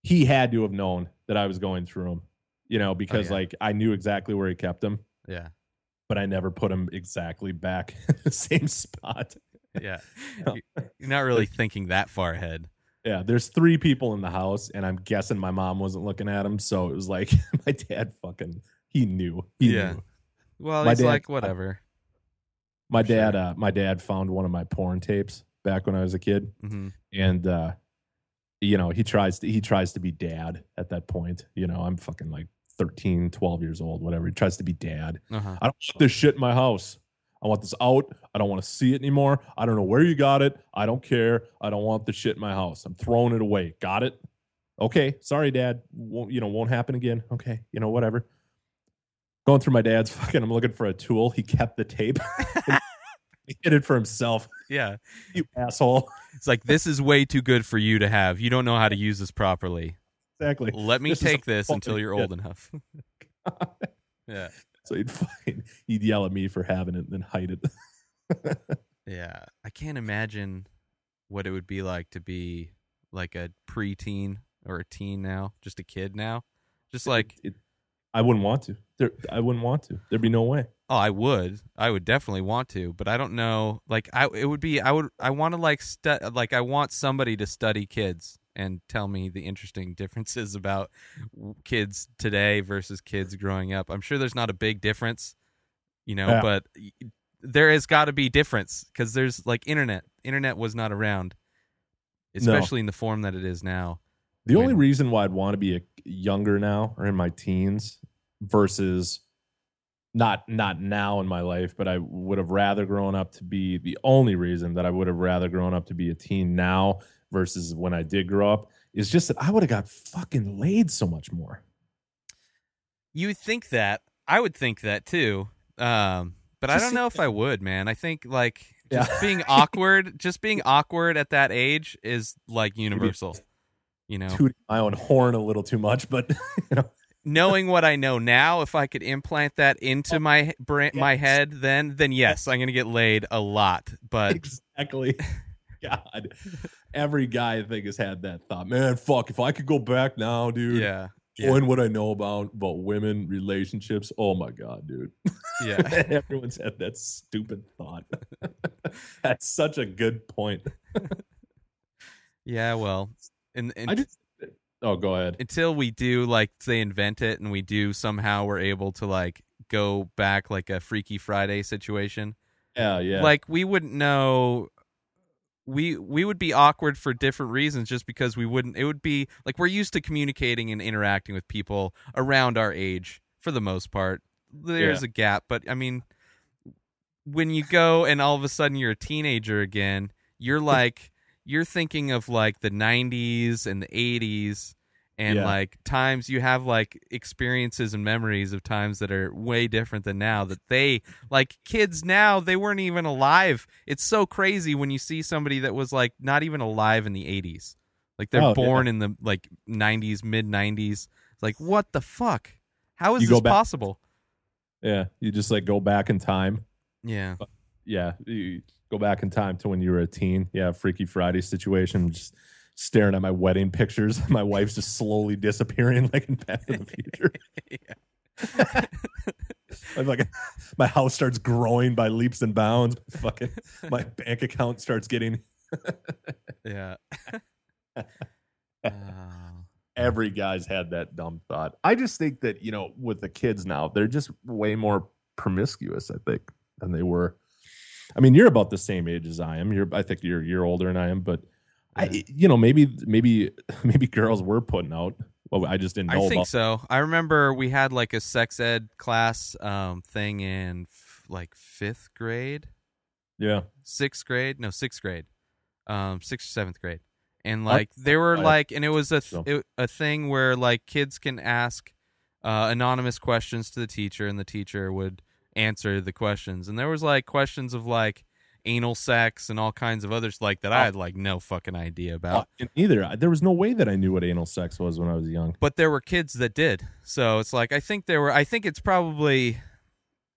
he had to have known that I was going through them, you know, because Oh, yeah. like I knew exactly where he kept them, Yeah. But I never put them exactly back in the same spot. Yeah. You're not really thinking that far ahead. Yeah, there's three people in the house, and I'm guessing my mom wasn't looking at them, so it was like my dad fucking he knew. He Yeah. knew. Well, My he's dad- like whatever. My dad, uh, my dad found one of my porn tapes back when I was a kid, hmm and uh, you know he tries to he tries to be dad at that point. You know, I'm fucking like 13, 12 years old, whatever. He tries to be dad. Uh-huh. I don't want this shit in my house. I want this out. I don't want to see it anymore. I don't know where you got it. I don't care. I don't want the shit in my house. I'm throwing it away. Got it? Okay. Sorry, Dad. Won't, you know, won't happen again. Okay. You know, whatever. Going through my dad's fucking, I'm looking for a tool. He kept the tape. he hid it for himself. Yeah. You asshole. It's like this is way too good for you to have. You don't know how to use this properly. Exactly. Let me This take this until you're old enough. yeah. So he'd fucking, he'd yell at me for having it and then hide it. Yeah. I can't imagine what it would be like to be like a preteen or a teen now, just a kid now. Just like, It- I wouldn't want to. There, I wouldn't want to. There'd be no way. oh, I would. I would definitely want to, but I don't know. Like I it would be I would I want to like stu- like I want somebody to study kids and tell me the interesting differences about kids today versus kids growing up. I'm sure there's not a big difference, you know, Yeah. but there has got to be difference cuz there's like internet. Internet was not around especially in the form that it is now. The only reason why I'd want to be a younger now or in my teens versus not not now in my life, but I would have rather grown up to be the only reason that I would have rather grown up to be a teen now versus when I did grow up is just that I would have got fucking laid so much more. You would think that. I would think that too. Um, but I don't know if I would, man. I think like just Yeah. being awkward, just being awkward at that age is like universal. You know, Tooting my own horn a little too much, but you know, knowing what I know now, if I could implant that into my brain, my head, then then yes, I'm gonna get laid a lot. But exactly. God, every guy I think has had that thought. Man, fuck! If I could go back now, dude, yeah, yeah. knowing what I know about about women relationships, oh my god, dude. yeah, Everyone's had that stupid thought. That's such a good point. yeah. Well, and, and I just. Oh, go ahead. until we do like they invent it and we do somehow we're able to like go back like a Freaky Friday situation. Yeah, yeah. Like we wouldn't know we we would be awkward for different reasons just because we wouldn't it would be like we're used to communicating and interacting with people around our age for the most part. There's a gap, but I mean when you go and all of a sudden you're a teenager again, you're like you're thinking of like the 90s and the 80s and Yeah. like times you have like experiences and memories of times that are way different than now that they like kids now they weren't even alive it's so crazy when you see somebody that was like not even alive in the 80s like they're Oh, yeah. born in the like 90s mid 90s it's like what the fuck how is You this back- possible yeah, you just like go back in time. yeah uh, Yeah, you go back in time to when you were a teen. Yeah, Freaky Friday situation. Just staring at my wedding pictures. My wife's just slowly disappearing, like in Back to the Future. I'm like, my house starts growing by leaps and bounds. Fucking, my bank account starts getting. yeah Oh. Every guy's had that dumb thought. I just think that you know, with the kids now, they're just way more promiscuous. I think than they were. I mean, you're about the same age as I am. You're, I think you're you're older than I am, but I, you know, maybe maybe maybe girls were putting out. Well, I just didn't know I think about. so. I remember we had like a sex ed class um, thing in f- like fifth grade, Yeah, sixth grade, no sixth grade, um, sixth or seventh grade, and I- like they were I- like, and it was a th- so. it, a thing where like kids can ask uh, anonymous questions to the teacher, and the teacher would answer the questions, and there was like questions of like anal sex and all kinds of others like that I had like no fucking idea Uh, about. and either there was no way that I knew what anal sex was when I was young. but there were kids that did. So it's like I think there were. I think it's probably.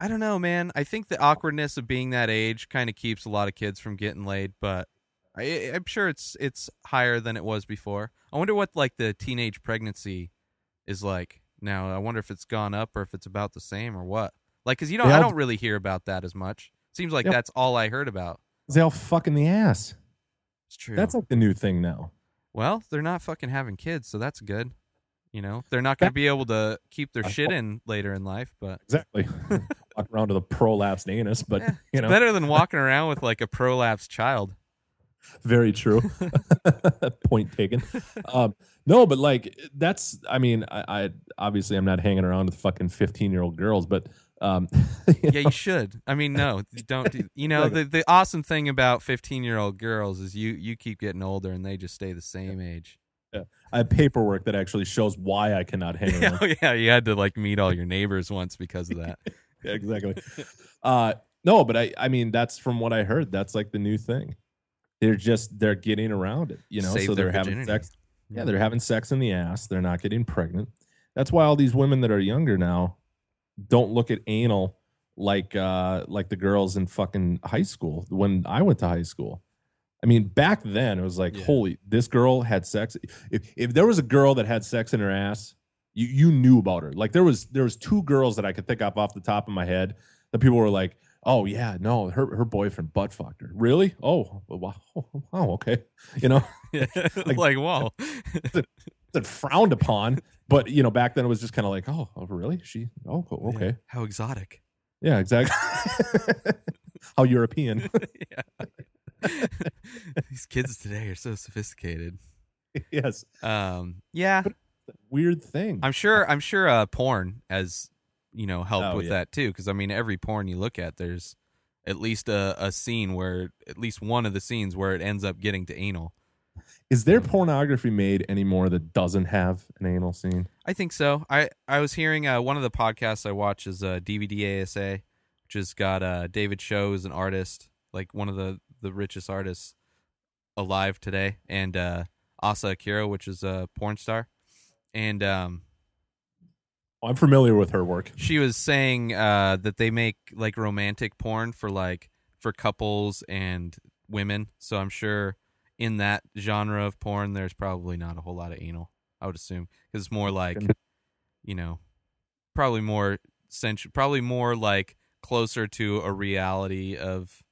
I don't know, man. I think the awkwardness of being that age kind of keeps a lot of kids from getting laid, but I, I'm sure it's it's higher than it was before. I wonder what like the teenage pregnancy is like now. I wonder if it's gone up or if it's about the same or what. Like, cause you know, I don't really hear about that as much. Seems like that's all I heard about. They all fucking the ass. It's true. That's like the new thing now. well, they're not fucking having kids, so that's good. You know, they're not going to be able to keep their shit in later in life, but Exactly. Walk around with a prolapsed anus, but Yeah, you know, better than walking around with like a prolapsed child. very true. Point taken. Um, no, but like that's. I mean, I, I obviously I'm not hanging around with fucking 15 year old girls, but um, you Yeah, know, you should. I mean, no, don't. Do, you know, the the awesome thing about fifteen year old girls is you you keep getting older and they just stay the same age. Yeah. I have paperwork that actually shows why I cannot hang around. oh yeah, you had to like meet all your neighbors once because of that. Yeah, exactly. Uh, no, but I, I mean, that's from what I heard. That's like the new thing. They're just they're getting around it, you know. Save so they're having sex. Yeah, they're having sex in the ass. They're not getting pregnant. That's why all these women that are younger now don't look at anal like uh like the girls in fucking high school when I went to high school. I mean, back then it was like, Yeah. holy, this girl had sex. If if there was a girl that had sex in her ass, you you knew about her. Like there was there was two girls that I could think of off the top of my head that people were like, oh yeah, no, her her boyfriend butt fucked her. Really? Oh wow, wow, okay, you know. like, like whoa. That frowned upon. But you know, back then it was just kind of like, oh, oh, really? She? Oh, okay, How exotic. yeah, exactly. How European? These kids today are so sophisticated. yes, Um, yeah, weird thing. I'm sure. I'm sure. Uh, porn as you know helped Oh, with yeah. that too. Because I mean, every porn you look at, there's at least a, a scene where at least one of the scenes where it ends up getting to anal. Is there pornography made anymore that doesn't have an anal scene? I think so. I I was hearing uh, one of the podcasts I watch is uh, DVDASA, which has got uh, David Choe as an artist, like one of the the richest artists alive today, and uh, Asa Akira, which is a porn star, and um, I'm familiar with her work. she was saying uh, that they make like romantic porn for like for couples and women. So I'm sure in that genre of porn, there's probably not a whole lot of anal. I would assume because it's more like, you know, probably more sensual, probably more like closer to a reality of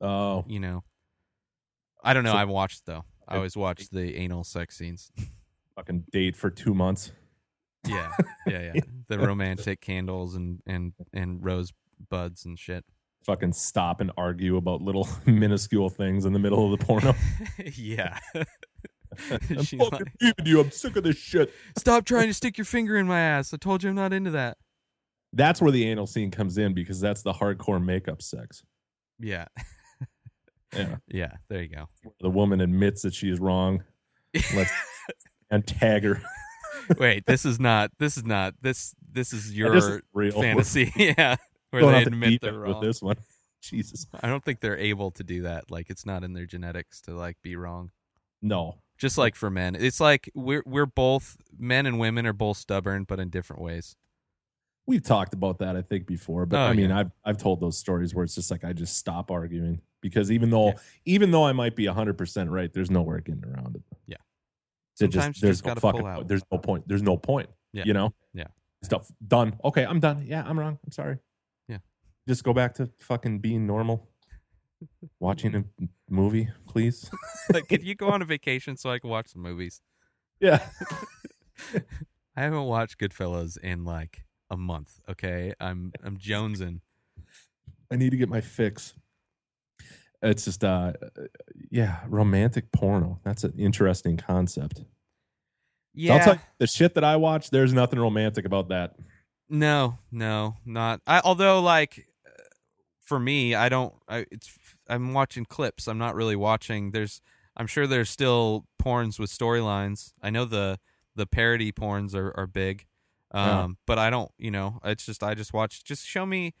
Oh, you know. I don't know. So- I've watched though. I always watch the anal sex scenes. fucking date for two months. Yeah, yeah, yeah. The romantic candles and and and rose buds and shit. Fucking stop and argue about little minuscule things in the middle of the porno. yeah. I'm fucking like, leaving you. I'm sick of this shit. Stop trying to stick your finger in my ass. I told you I'm not into that. That's where the anal scene comes in because that's the hardcore makeup sex. Yeah. Yeah. Yeah. There you go. The woman admits that she is wrong. Let's and tag her. Wait, this is not this is not this this is This your is fantasy. yeah. Where they off admit they're wrong. with this one. Jesus. I don't think they're able to do that. Like it's not in their genetics to like be wrong. No. Just like for men. It's like we're we're both men and women are both stubborn but in different ways. We've talked about that, I think, before. But Oh, I mean, yeah. I've I've told those stories where it's just like I just stop arguing because even though Yeah. even though I might be hundred percent right, there's nowhere getting around it. Yeah. Sometimes you there's just no fucking pull out. point. There's no point. There's no point. Yeah. You know? Yeah. Stuff done. Okay, I'm done. Yeah, I'm wrong. I'm sorry. Yeah. Just go back to fucking being normal. Watching a movie, please. like could you go on a vacation so I can watch some movies? yeah. I haven't watched Goodfellas in like a month. Okay, I'm I'm jonesing. I need to get my fix. It's just uh yeah, romantic porno. That's an interesting concept. So Yeah, I'll tell you, the shit that I watch, there's nothing romantic about that. no, no, not. I although like for me, I don't. I it's I'm watching clips. I'm not really watching. There's I'm sure there's still porns with storylines. I know the the parody porns are are big, um, Yeah. but I don't. You know, it's just I just watch. Just show me.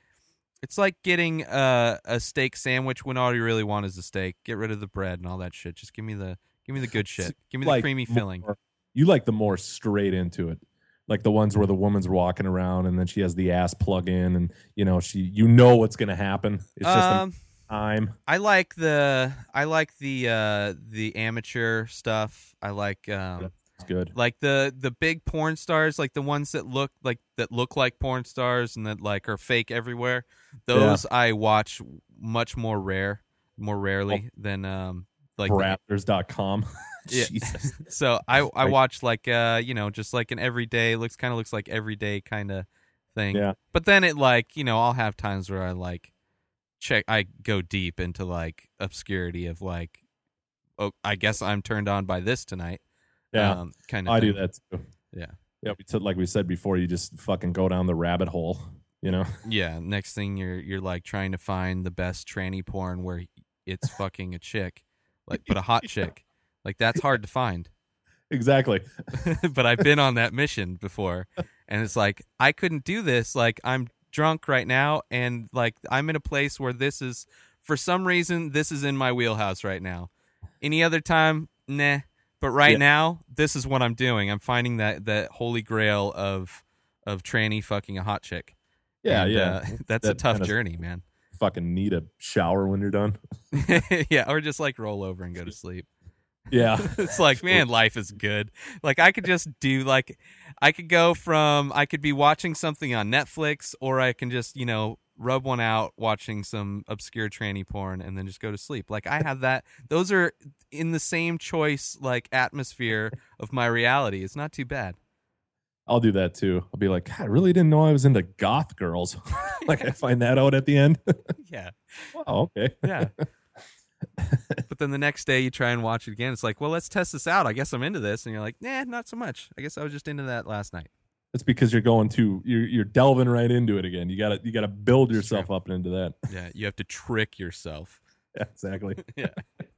It's like getting a a steak sandwich when all you really want is a steak. Get rid of the bread and all that shit. Just give me the give me the good shit. Give me the Like creamy filling. more- you like the more straight into it. Like the ones where the woman's walking around and then she has the ass plug in and you know, she you know what's gonna happen. It's just Um, time. I like the I like the uh the amateur stuff. I like um It's good. like the the big porn stars, like the ones that look like that look like porn stars and that like are fake everywhere. Those I watch much more rare, more rarely than um like Raptors.com. Yeah. Jesus. so I I watch like uh you know just like an everyday looks kind of looks like everyday kind of thing. Yeah. But then it like you know I'll have times where I like check I go deep into like obscurity of like oh I guess I'm turned on by this tonight. Yeah. um, kind of. I do that too. Yeah. Yeah, we said like we said before, you just fucking go down the rabbit hole, you know? Yeah. Next thing you're you're like trying to find the best tranny porn where it's fucking a chick, like but a hot chick. Like that's hard to find. Exactly. but I've been on that mission before, and it's like I couldn't do this. Like I'm drunk right now, and like I'm in a place where this is, for some reason, this is in my wheelhouse right now. Any other time, nah. But right Yeah. now, this is what I'm doing. I'm finding that that holy grail of of tranny fucking a hot chick. Yeah, And, yeah. uh, that's a tough kinda- journey, man. Fucking need a shower when you're done. yeah, or just like roll over and go to sleep. Yeah. it's like man life is good like i could just do like i could go from i could be watching something on netflix or i can just you know rub one out watching some obscure tranny porn and then just go to sleep like i have that those are in the same choice like atmosphere of my reality it's not too bad I'll do that too. I'll be like, God, I really didn't know I was into goth girls. like I find that out at the end. yeah oh, okay. yeah but then the next day you try and watch it again it's like well let's test this out i guess i'm into this and you're like nah not so much i guess i was just into that last night It's because you're going to you're you're delving right into it again. You gotta you gotta build yourself up into that. Yeah, you have to trick yourself. Yeah, exactly. Yeah.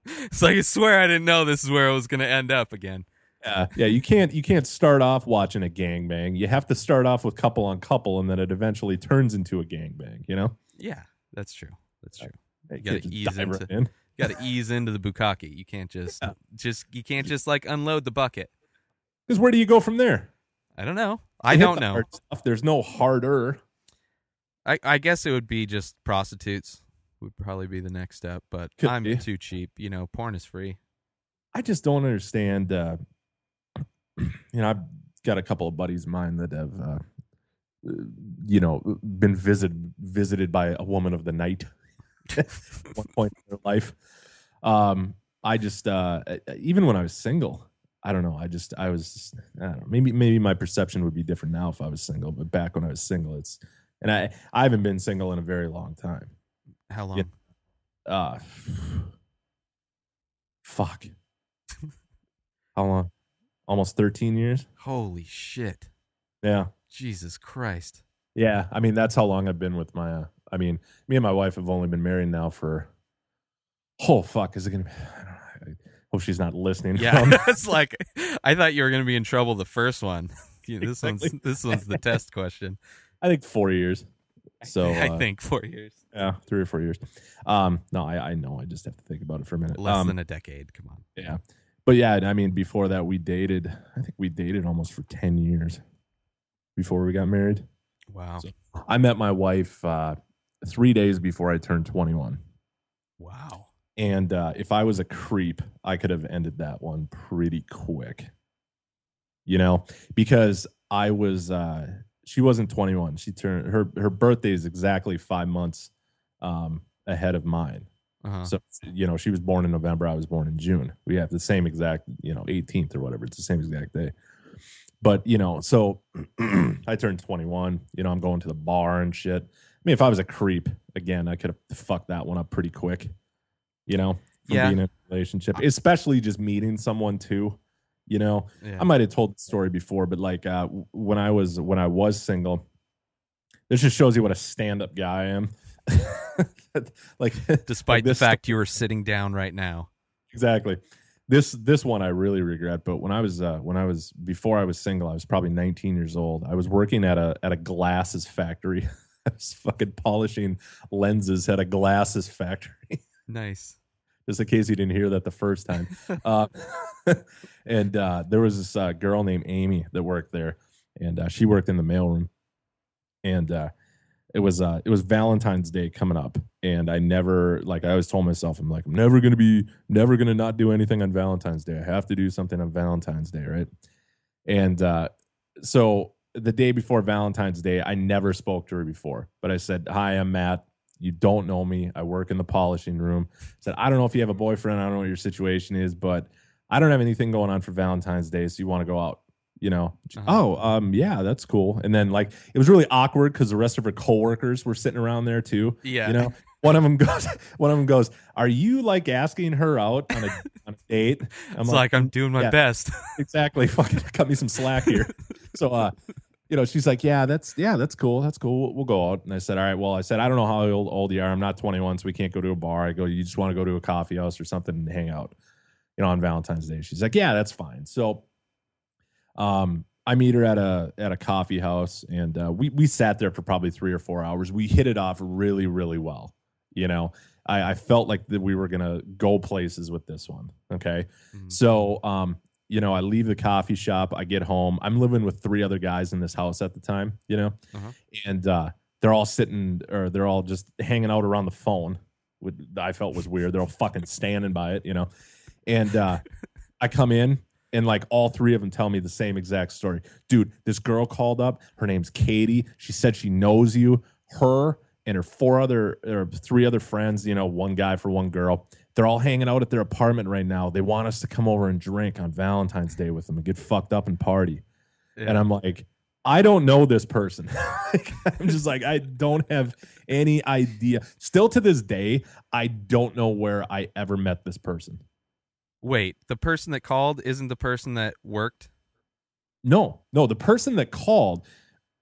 it's like I swear I didn't know this is where it was going to end up again. Yeah, yeah. You can't you can't start off watching a gangbang. You have to start off with couple on couple, and then it eventually turns into a gangbang. You know, Yeah, that's true. That's true. you gotta can't ease into- right in. You got to ease into the bukkake. You can't just Yeah. just you can't just like unload the bucket. Because where do you go from there? I don't know. I You don't know. There's no harder. I, I guess it would be just prostitutes would probably be the next step, but Could I'm be. too cheap. You know, porn is free. I just don't understand. Uh, you know, I've got a couple of buddies of mine that have, uh, you know, been visited visited by a woman of the night at one point in their life. Um, I just, uh, even when I was single, I don't know. I just, I was, I don't know. Maybe, maybe my perception would be different now if I was single. But back when I was single, it's, and I, I haven't been single in a very long time. How long? Uh, fuck. How long? Almost 13 years. Holy shit. Yeah. Jesus Christ. Yeah. I mean, that's how long I've been with my, uh, I mean, me and my wife have only been married now for, oh, fuck. Is it going to be, I don't know. I hope she's not listening. Yeah, it's like I thought you were going to be in trouble the first one. This Exactly. one's this one's the test question. I think four years. So, I uh, think 4 years. yeah, three or four years. Um, no, I, I know. I just have to think about it for a minute. Less um, than a decade. Come on. Yeah. But yeah, I mean, before that, we dated, I think we dated almost for 10 years before we got married. Wow. So- I met my wife uh, three days before I turned 21. Wow. And uh, if I was a creep, I could have ended that one pretty quick. You know, because I was, uh, she wasn't 21. She turned, her, her birthday is exactly five months um, ahead of mine. Uh-huh. So, you know, she was born in November. I was born in June. We have the same exact, you know, 18th or whatever. It's the same exact day. But, you know, so I turned 21. You know, I'm going to the bar and shit. I mean, if I was a creep, again, I could have fucked that one up pretty quick, you know, from Yeah. being in a relationship, especially just meeting someone too. You know, yeah. I might have told the story before, but like uh, when I was when I was single, this just shows you what a stand up guy I am. like, Despite the this- fact you were sitting down right now. exactly. This this one i really regret but when i was uh when i was before i was single i was probably 19 years old i was working at a at a glasses factory. I was fucking polishing lenses at a glasses factory. Nice. just in case you didn't hear that the first time. Uh and uh there was this uh, girl named amy that worked there and uh, she worked in the mailroom. And uh it was uh it was valentine's day coming up and i never like i always told myself i'm like i'm never gonna be never gonna not do anything on valentine's day. I have to do something on valentine's day right? And uh so the day before valentine's day i never spoke to her before but i said hi i'm matt. You don't know me. I work in the polishing room. Said i don't know if you have a boyfriend. I don't know what your situation is but i don't have anything going on for valentine's day so you want to go out you know Uh-huh. oh um yeah that's cool and then like it was really awkward because the rest of her coworkers were sitting around there too Yeah. you know one of them goes one of them goes are you like asking her out on a, on a date i'm it's like, I'm doing my yeah. best. exactly fucking cut me some slack here so uh you know she's like yeah that's yeah that's cool that's cool we'll, we'll go out and i said all right well i said i don't know how old, old you are i'm not 21 so we can't go to a bar i go you just want to go to a coffee house or something and hang out you know on valentine's day she's like yeah that's fine so um i meet her at a at a coffee house and uh, we we sat there for probably three or four hours we hit it off really really well you know i i felt like that we were gonna go places with this one okay Mhm. so, um, you know, I leave the coffee shop, I get home. I'm living with three other guys in this house at the time, you know, Uh-huh. and uh, they're all sitting or they're all just hanging out around the phone, which I felt was weird. They're all fucking standing by it, you know, and uh, I come in. And like all three of them tell me the same exact story. Dude, this girl called up. Her name's Katie. She said she knows you. Her and her four other or three other friends, you know, one guy for one girl. They're all hanging out at their apartment right now. They want us to come over and drink on Valentine's Day with them and get fucked up and party. Yeah. And I'm like, I don't know this person. Like, I'm just like, I don't have any idea. Still to this day, I don't know where I ever met this person. Wait, the person that called isn't the person that worked? No, no, the person that called,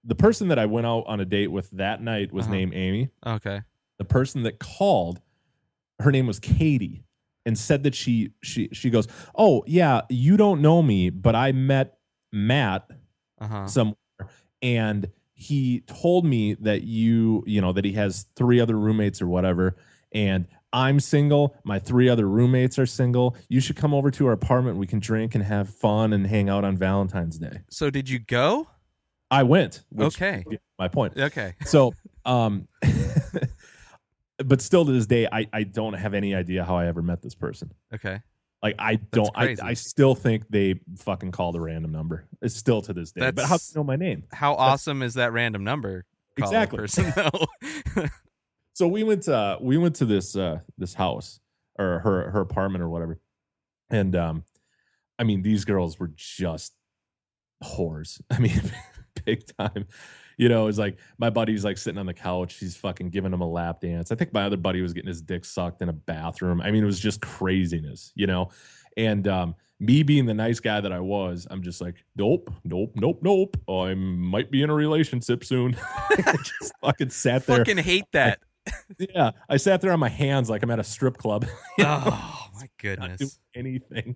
the person that I went out on a date with that night was Uh-huh. named Amy. Okay. The person that called, her name was Katie, and said that she she she goes, "Oh yeah, you don't know me, but I met Matt Uh huh. somewhere and he told me that you you know that he has three other roommates or whatever and i'm single my three other roommates are single you should come over to our apartment we can drink and have fun and hang out on valentine's day So did you go? i went Okay. my point Okay. so um but still to this day i i don't have any idea how i ever met this person Okay. like I don't, I. I still think they fucking called a random number. It's still to this day. but how do you know my name? How awesome is that random number? Exactly. Person though. So we went uh we went to this uh this house or her her apartment or whatever. And um i mean these girls were just whores. I mean big time. You know it's like my buddy's like sitting on the couch. He's fucking giving him a lap dance. I think my other buddy was getting his dick sucked in a bathroom. I mean it was just craziness you know? And um me being the nice guy that i was i'm just like nope nope nope nope. I might be in a relationship soon. I just fucking sat there. Fucking hate that. Yeah, I sat there on my hands like I'm at a strip club. oh my goodness. anything.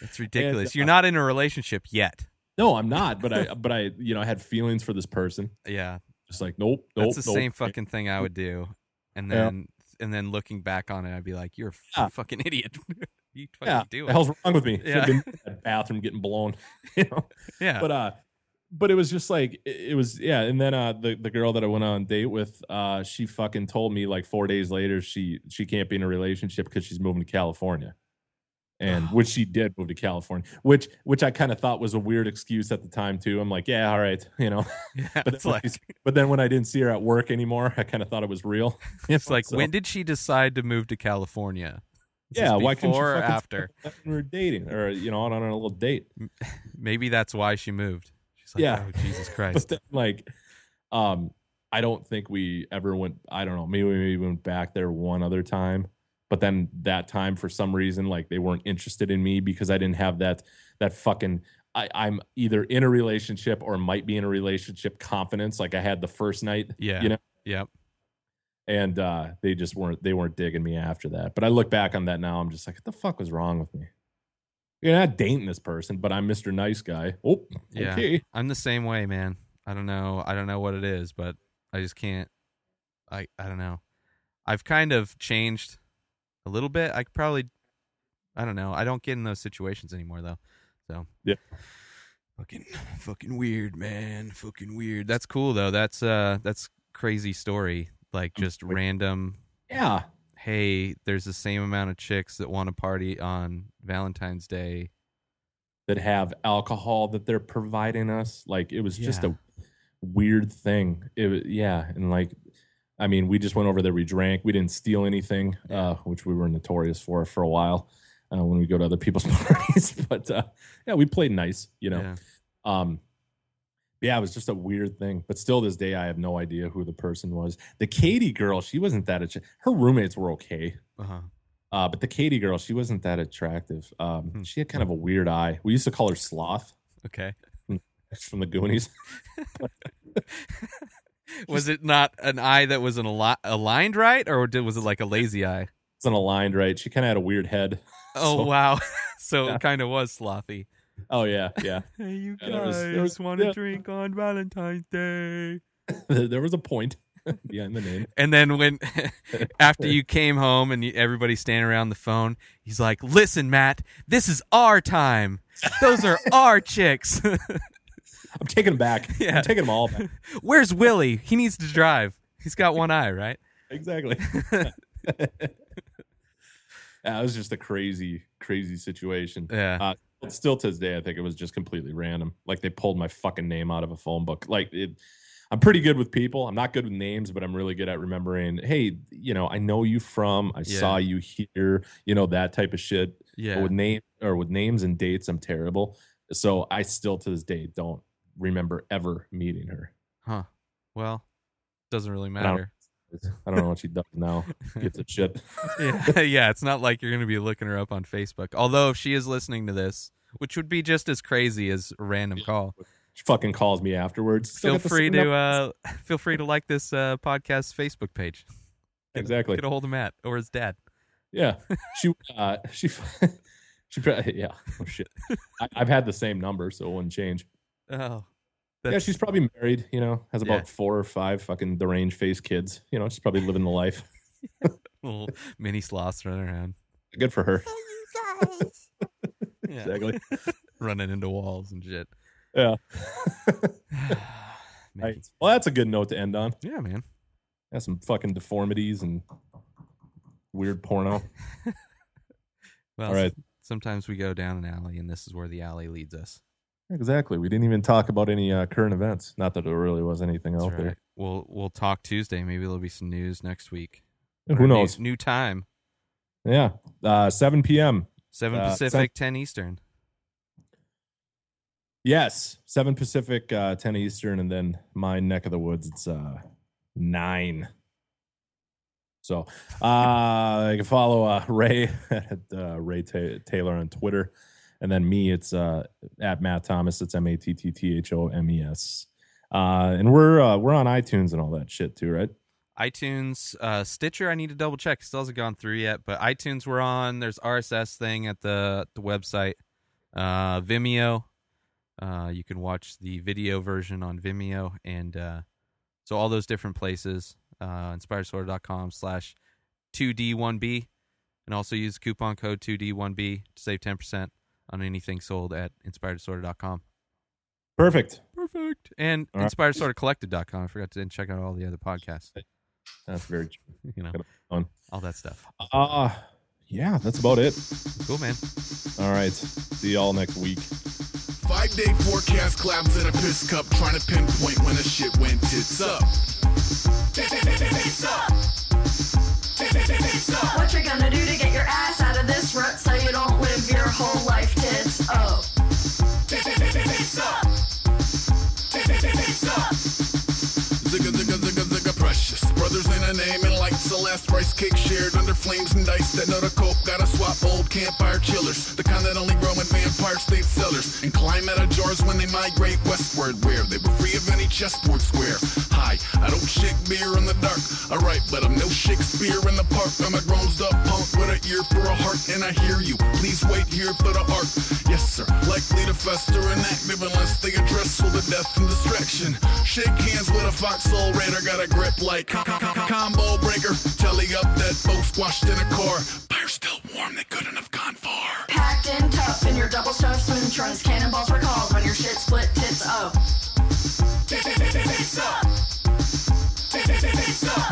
That's ridiculous. uh, You're not in a relationship yet. No, I'm not. But I, but I, you know, I had feelings for this person. Yeah. Just like, nope, nope. That's the nope. same fucking thing I would do. And Yeah. then and then looking back on it, I'd be like, You're a Yeah. fucking idiot. you fucking Yeah, do the hell's wrong with me? Yeah. Been in that bathroom getting blown. You know, Yeah. but uh, but it was just like it was yeah. And then uh, the the girl that I went on a date with, uh, she fucking told me like four days later she she can't be in a relationship because she's moving to California. And which she did move to California, which which I kind of thought was a weird excuse at the time too. I'm like, yeah, all right, you know. yeah, But it's like when I- but then when I didn't see her at work anymore, I kind of thought it was real. It's know, like so- when did she decide to move to California? This yeah, why couldn't before or after? we were dating or you know, on, on a little date? Maybe that's why she moved. She's like, Yeah. oh Jesus Christ. then, like, um, I don't think we ever went. I don't know. Maybe we went back there one other time, but then that time for some reason, like they weren't interested in me because I didn't have that that fucking. I, I'm either in a relationship or might be in a relationship confidence, like I had the first night, yeah. you know? Yep. and uh, they just weren't. They weren't digging me after that. But I look back on that now, I'm just like, what the fuck was wrong with me? You're not dating this person, but I'm Mr. Nice Guy. Oh, Yeah. okay. I'm the same way, man. I don't know. I don't know what it is, but I just can't. I I don't know. I've kind of changed a little bit. I probably. I don't know. I don't get in those situations anymore, though. So Yeah. fucking fucking weird, man. Fucking weird. That's cool though. That's uh that's crazy story. Like just random. Yeah, Hey, there's the same amount of chicks that want to party on Valentine's Day. that have alcohol that they're providing us. Like it was just a weird thing. It yeah, and like I mean, we just went over there. We drank. We didn't steal anything, uh, which we were notorious for for a while uh, when we go to other people's parties. but uh, yeah, we played nice, you know. Yeah. Um, yeah, it was just a weird thing. But still, this day, I have no idea who the person was. The Katie girl, she wasn't that. Att- her roommates were okay. Uh-huh. Uh, but the Katie girl, she wasn't that attractive. Um, Hmm. She had kind of a weird eye. We used to call her Sloth Okay. from the Goonies. was it not an eye that was an ali- aligned right, or did, was it like a lazy eye? It's an aligned right? She kind of had a weird head. Oh So- wow! so Yeah. it kind of was slothy. Oh yeah, yeah. Hey, you Yeah, there was- there was- want to yeah. drink on Valentine's Day? there was a point behind the name. And then when after you came home and you, everybody's standing around the phone, he's like, "Listen, Matt, this is our time. Those are our chicks. I'm taking them back. Yeah. I'm taking them all back. Where's Willie? He needs to drive. He's got one eye, right? Exactly. it was just a crazy, crazy situation. Yeah. Uh, but still to this day, I think it was just completely random. Like they pulled my fucking name out of a phone book. Like it, I'm pretty good with people. I'm not good with names, but I'm really good at remembering. Hey, you know, I know you from. I Yeah. saw you here. You know that type of shit. But yeah. with name or with names and dates, I'm terrible. So I still to this day don't remember ever meeting her. Huh. Well, doesn't really matter. I don't know what she does now. Gives a shit. yeah, yeah. It's not like you're going to be looking her up on Facebook. Although if she is listening to this, which would be just as crazy as a random call. She fucking calls me afterwards. Still Feel free to uh, feel free to like this uh, podcast Facebook page. exactly. Get a hold of Matt or his dad. Yeah, she uh, she she yeah. Oh shit, I, I've had the same number, so it wouldn't change. Oh, yeah, she's probably married. You know, has about Yeah. four or five fucking deranged face kids. You know, she's probably living the life. little mini sloths running around. Good for her. Exactly. running into walls and shit. Yeah. Right. Well, that's a good note to end on. Yeah, man. Has some fucking deformities and weird porno. Well, All right. sometimes we go down an alley, and this is where the alley leads us. Exactly. We didn't even talk about any uh, current events. Not that there really was anything That's out right. there. We'll we'll talk Tuesday. Maybe there'll be some news next week. Who Or new- knows? New, time, Yeah. Uh, 7 p.m. seven Uh, Pacific, ten Eastern. Yes, seven Pacific, uh, ten Eastern, and then my neck of the woods. It's uh, nine. So uh, you can follow uh, Ray at uh, Ray Ta- Taylor on Twitter, and then me. It's uh, at Matt Thomas. It's M A T T T H O M E S. Uh, and we're uh, we're on iTunes and all that shit too, right? iTunes, uh, Stitcher. I need to double check. Still hasn't gone through yet, but iTunes we're on. There's RSS thing at the the website. Uh, Vimeo. Uh, you can watch the video version on Vimeo, and uh, so all those different places. Uh, inspiredsorter.com slash 2D1B, and also use coupon code 2D1B to save 10% on anything sold at inspiredsorter.com. Perfect. Perfect. And All right. inspiredsortercollective.com. I forgot to check out all the other podcasts. That's very true. You know, Got fun. all that stuff. Uh yeah, that's about it. Cool, man. All right. See y'all next week. Five day forecast clouds in a piss cup, trying to pinpoint when the shit went tits up. What you gonna do to get your ass out of this rut so you don't live your whole life tits? Zigga zigga zigga zigga precious. Brothers in a name like Celeste rice cake shared under flames and dice that know the coke. Gotta swap old campfire chillers, the kind that only grow in vampire state cellars. And climb out of jars when they migrate westward, where they were free of any chessboard square. Hi, I don't shake beer in the dark. Alright, but I'm no Shakespeare in the park. I'm a grown up punk with an ear for a heart, and I hear you. Please wait here for the art. Yes, sir. Likely to fester and active unless they address all the death and distraction. Shake hands with a foxhole raider, got a grip like com- com- com- combo breaker. Telly up that boat squashed in a car. Fire still warm, they couldn't have gone far. Packed in tough in your double stuffed swim trunks. Cannonballs were called when your shit split tits. Oh.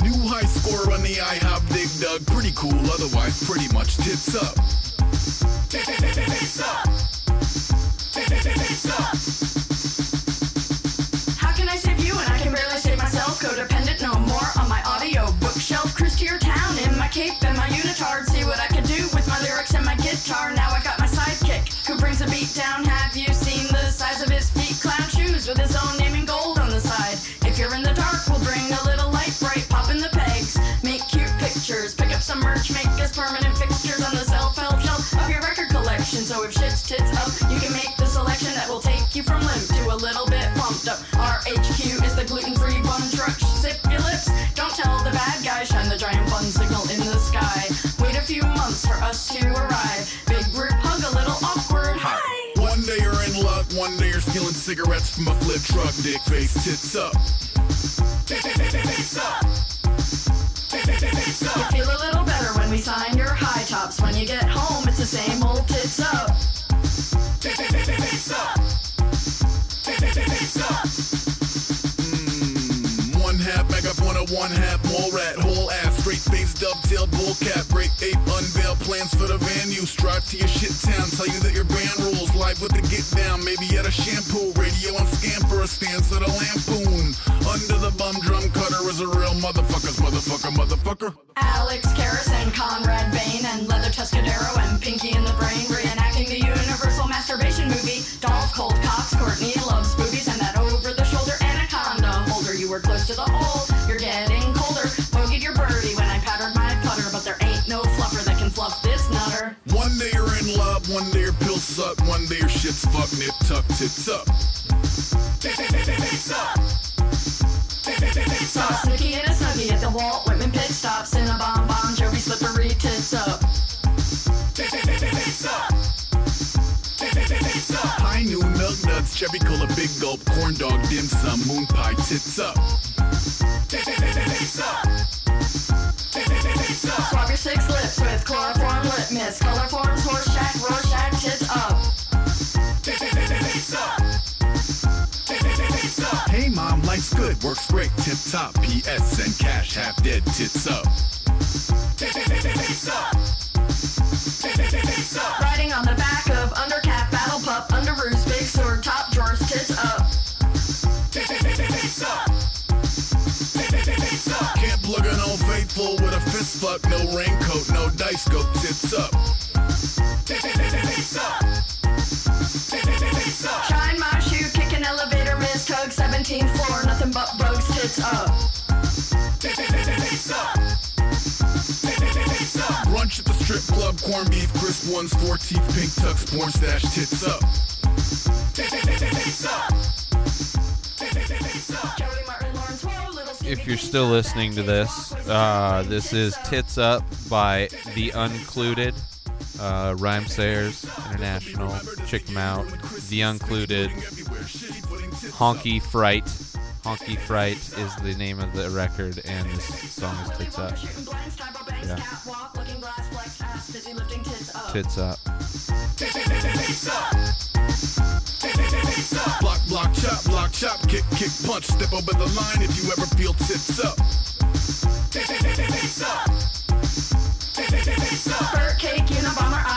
New high score on the IHOP Dig Dug. Pretty cool, otherwise pretty much tits up. How up. RHQ is the gluten-free bun truck. Zip your lips. Don't tell the bad guy. Shine the giant bun signal in the sky. Wait a few months for us to arrive. Big group hug, a little awkward. Hi. One day you're in luck, one day you're stealing cigarettes from a flip truck. Dick face tits up. You feel a little better when we sign your high tops. When you get home, it's the same old tits up. Mm, one half mole rat, whole ass, straight face, dovetail, bull cap, great ape, unveil plans for the. You strive to your shit town, tell you that your band rules, live with the get down, maybe at a shampoo, radio and for a stance of the lampoon. Under the bum drum cutter is a real motherfucker's motherfucker, motherfucker. Alex Karras and Conrad Bain and Leather Tuscadero and Pinky in the Brain reenacting the Universal masturbation movie. Dolph Cold Cox, Courtney loves boobies and that over-the-shoulder anaconda holder. You were close to the hole, suck. One day shit's fuck, nip tuck, tits up. Tits up. Sauce, Nikki and a snuggie at the Walt Whitman pit stop. Cinnabon, Bon Jovi, slippery tits up. High noon, milk nuts, cherry cola, big gulp, corn dog, dim sum, moon pie, tits up. Tits up. Swab your six lips with chloroform lip mist. Color forms, horse shack, Rorschach, tits up. Hey mom, life's good, works great, tip top. PS and cash, half dead, tits up. Riding on the back of undercap, battle pup, under roost, big sword, top drawers, tits up. Fuck, no raincoat, no dice go, tits up. Shine my shoe, kick an elevator, missed hug, 17th floor, nothing but bugs, tits up. Brunch at the strip club, corned beef, crisp ones, four teeth, pink tux, porn stash, tits up. Jody If you're still listening to this, uh, this is Tits Up by The Uncluded, uh, International. Check them out. The Uncluded, Hokey Fright. Hokey Fright is the name of the record, and this song is Tits Up. Yeah. tits up. Tits Up. Lock chop, lock chop, kick, kick, punch. Step over the line if you ever feel tips up. Tips up. Tips up. Tips. Bird cake in a bomber.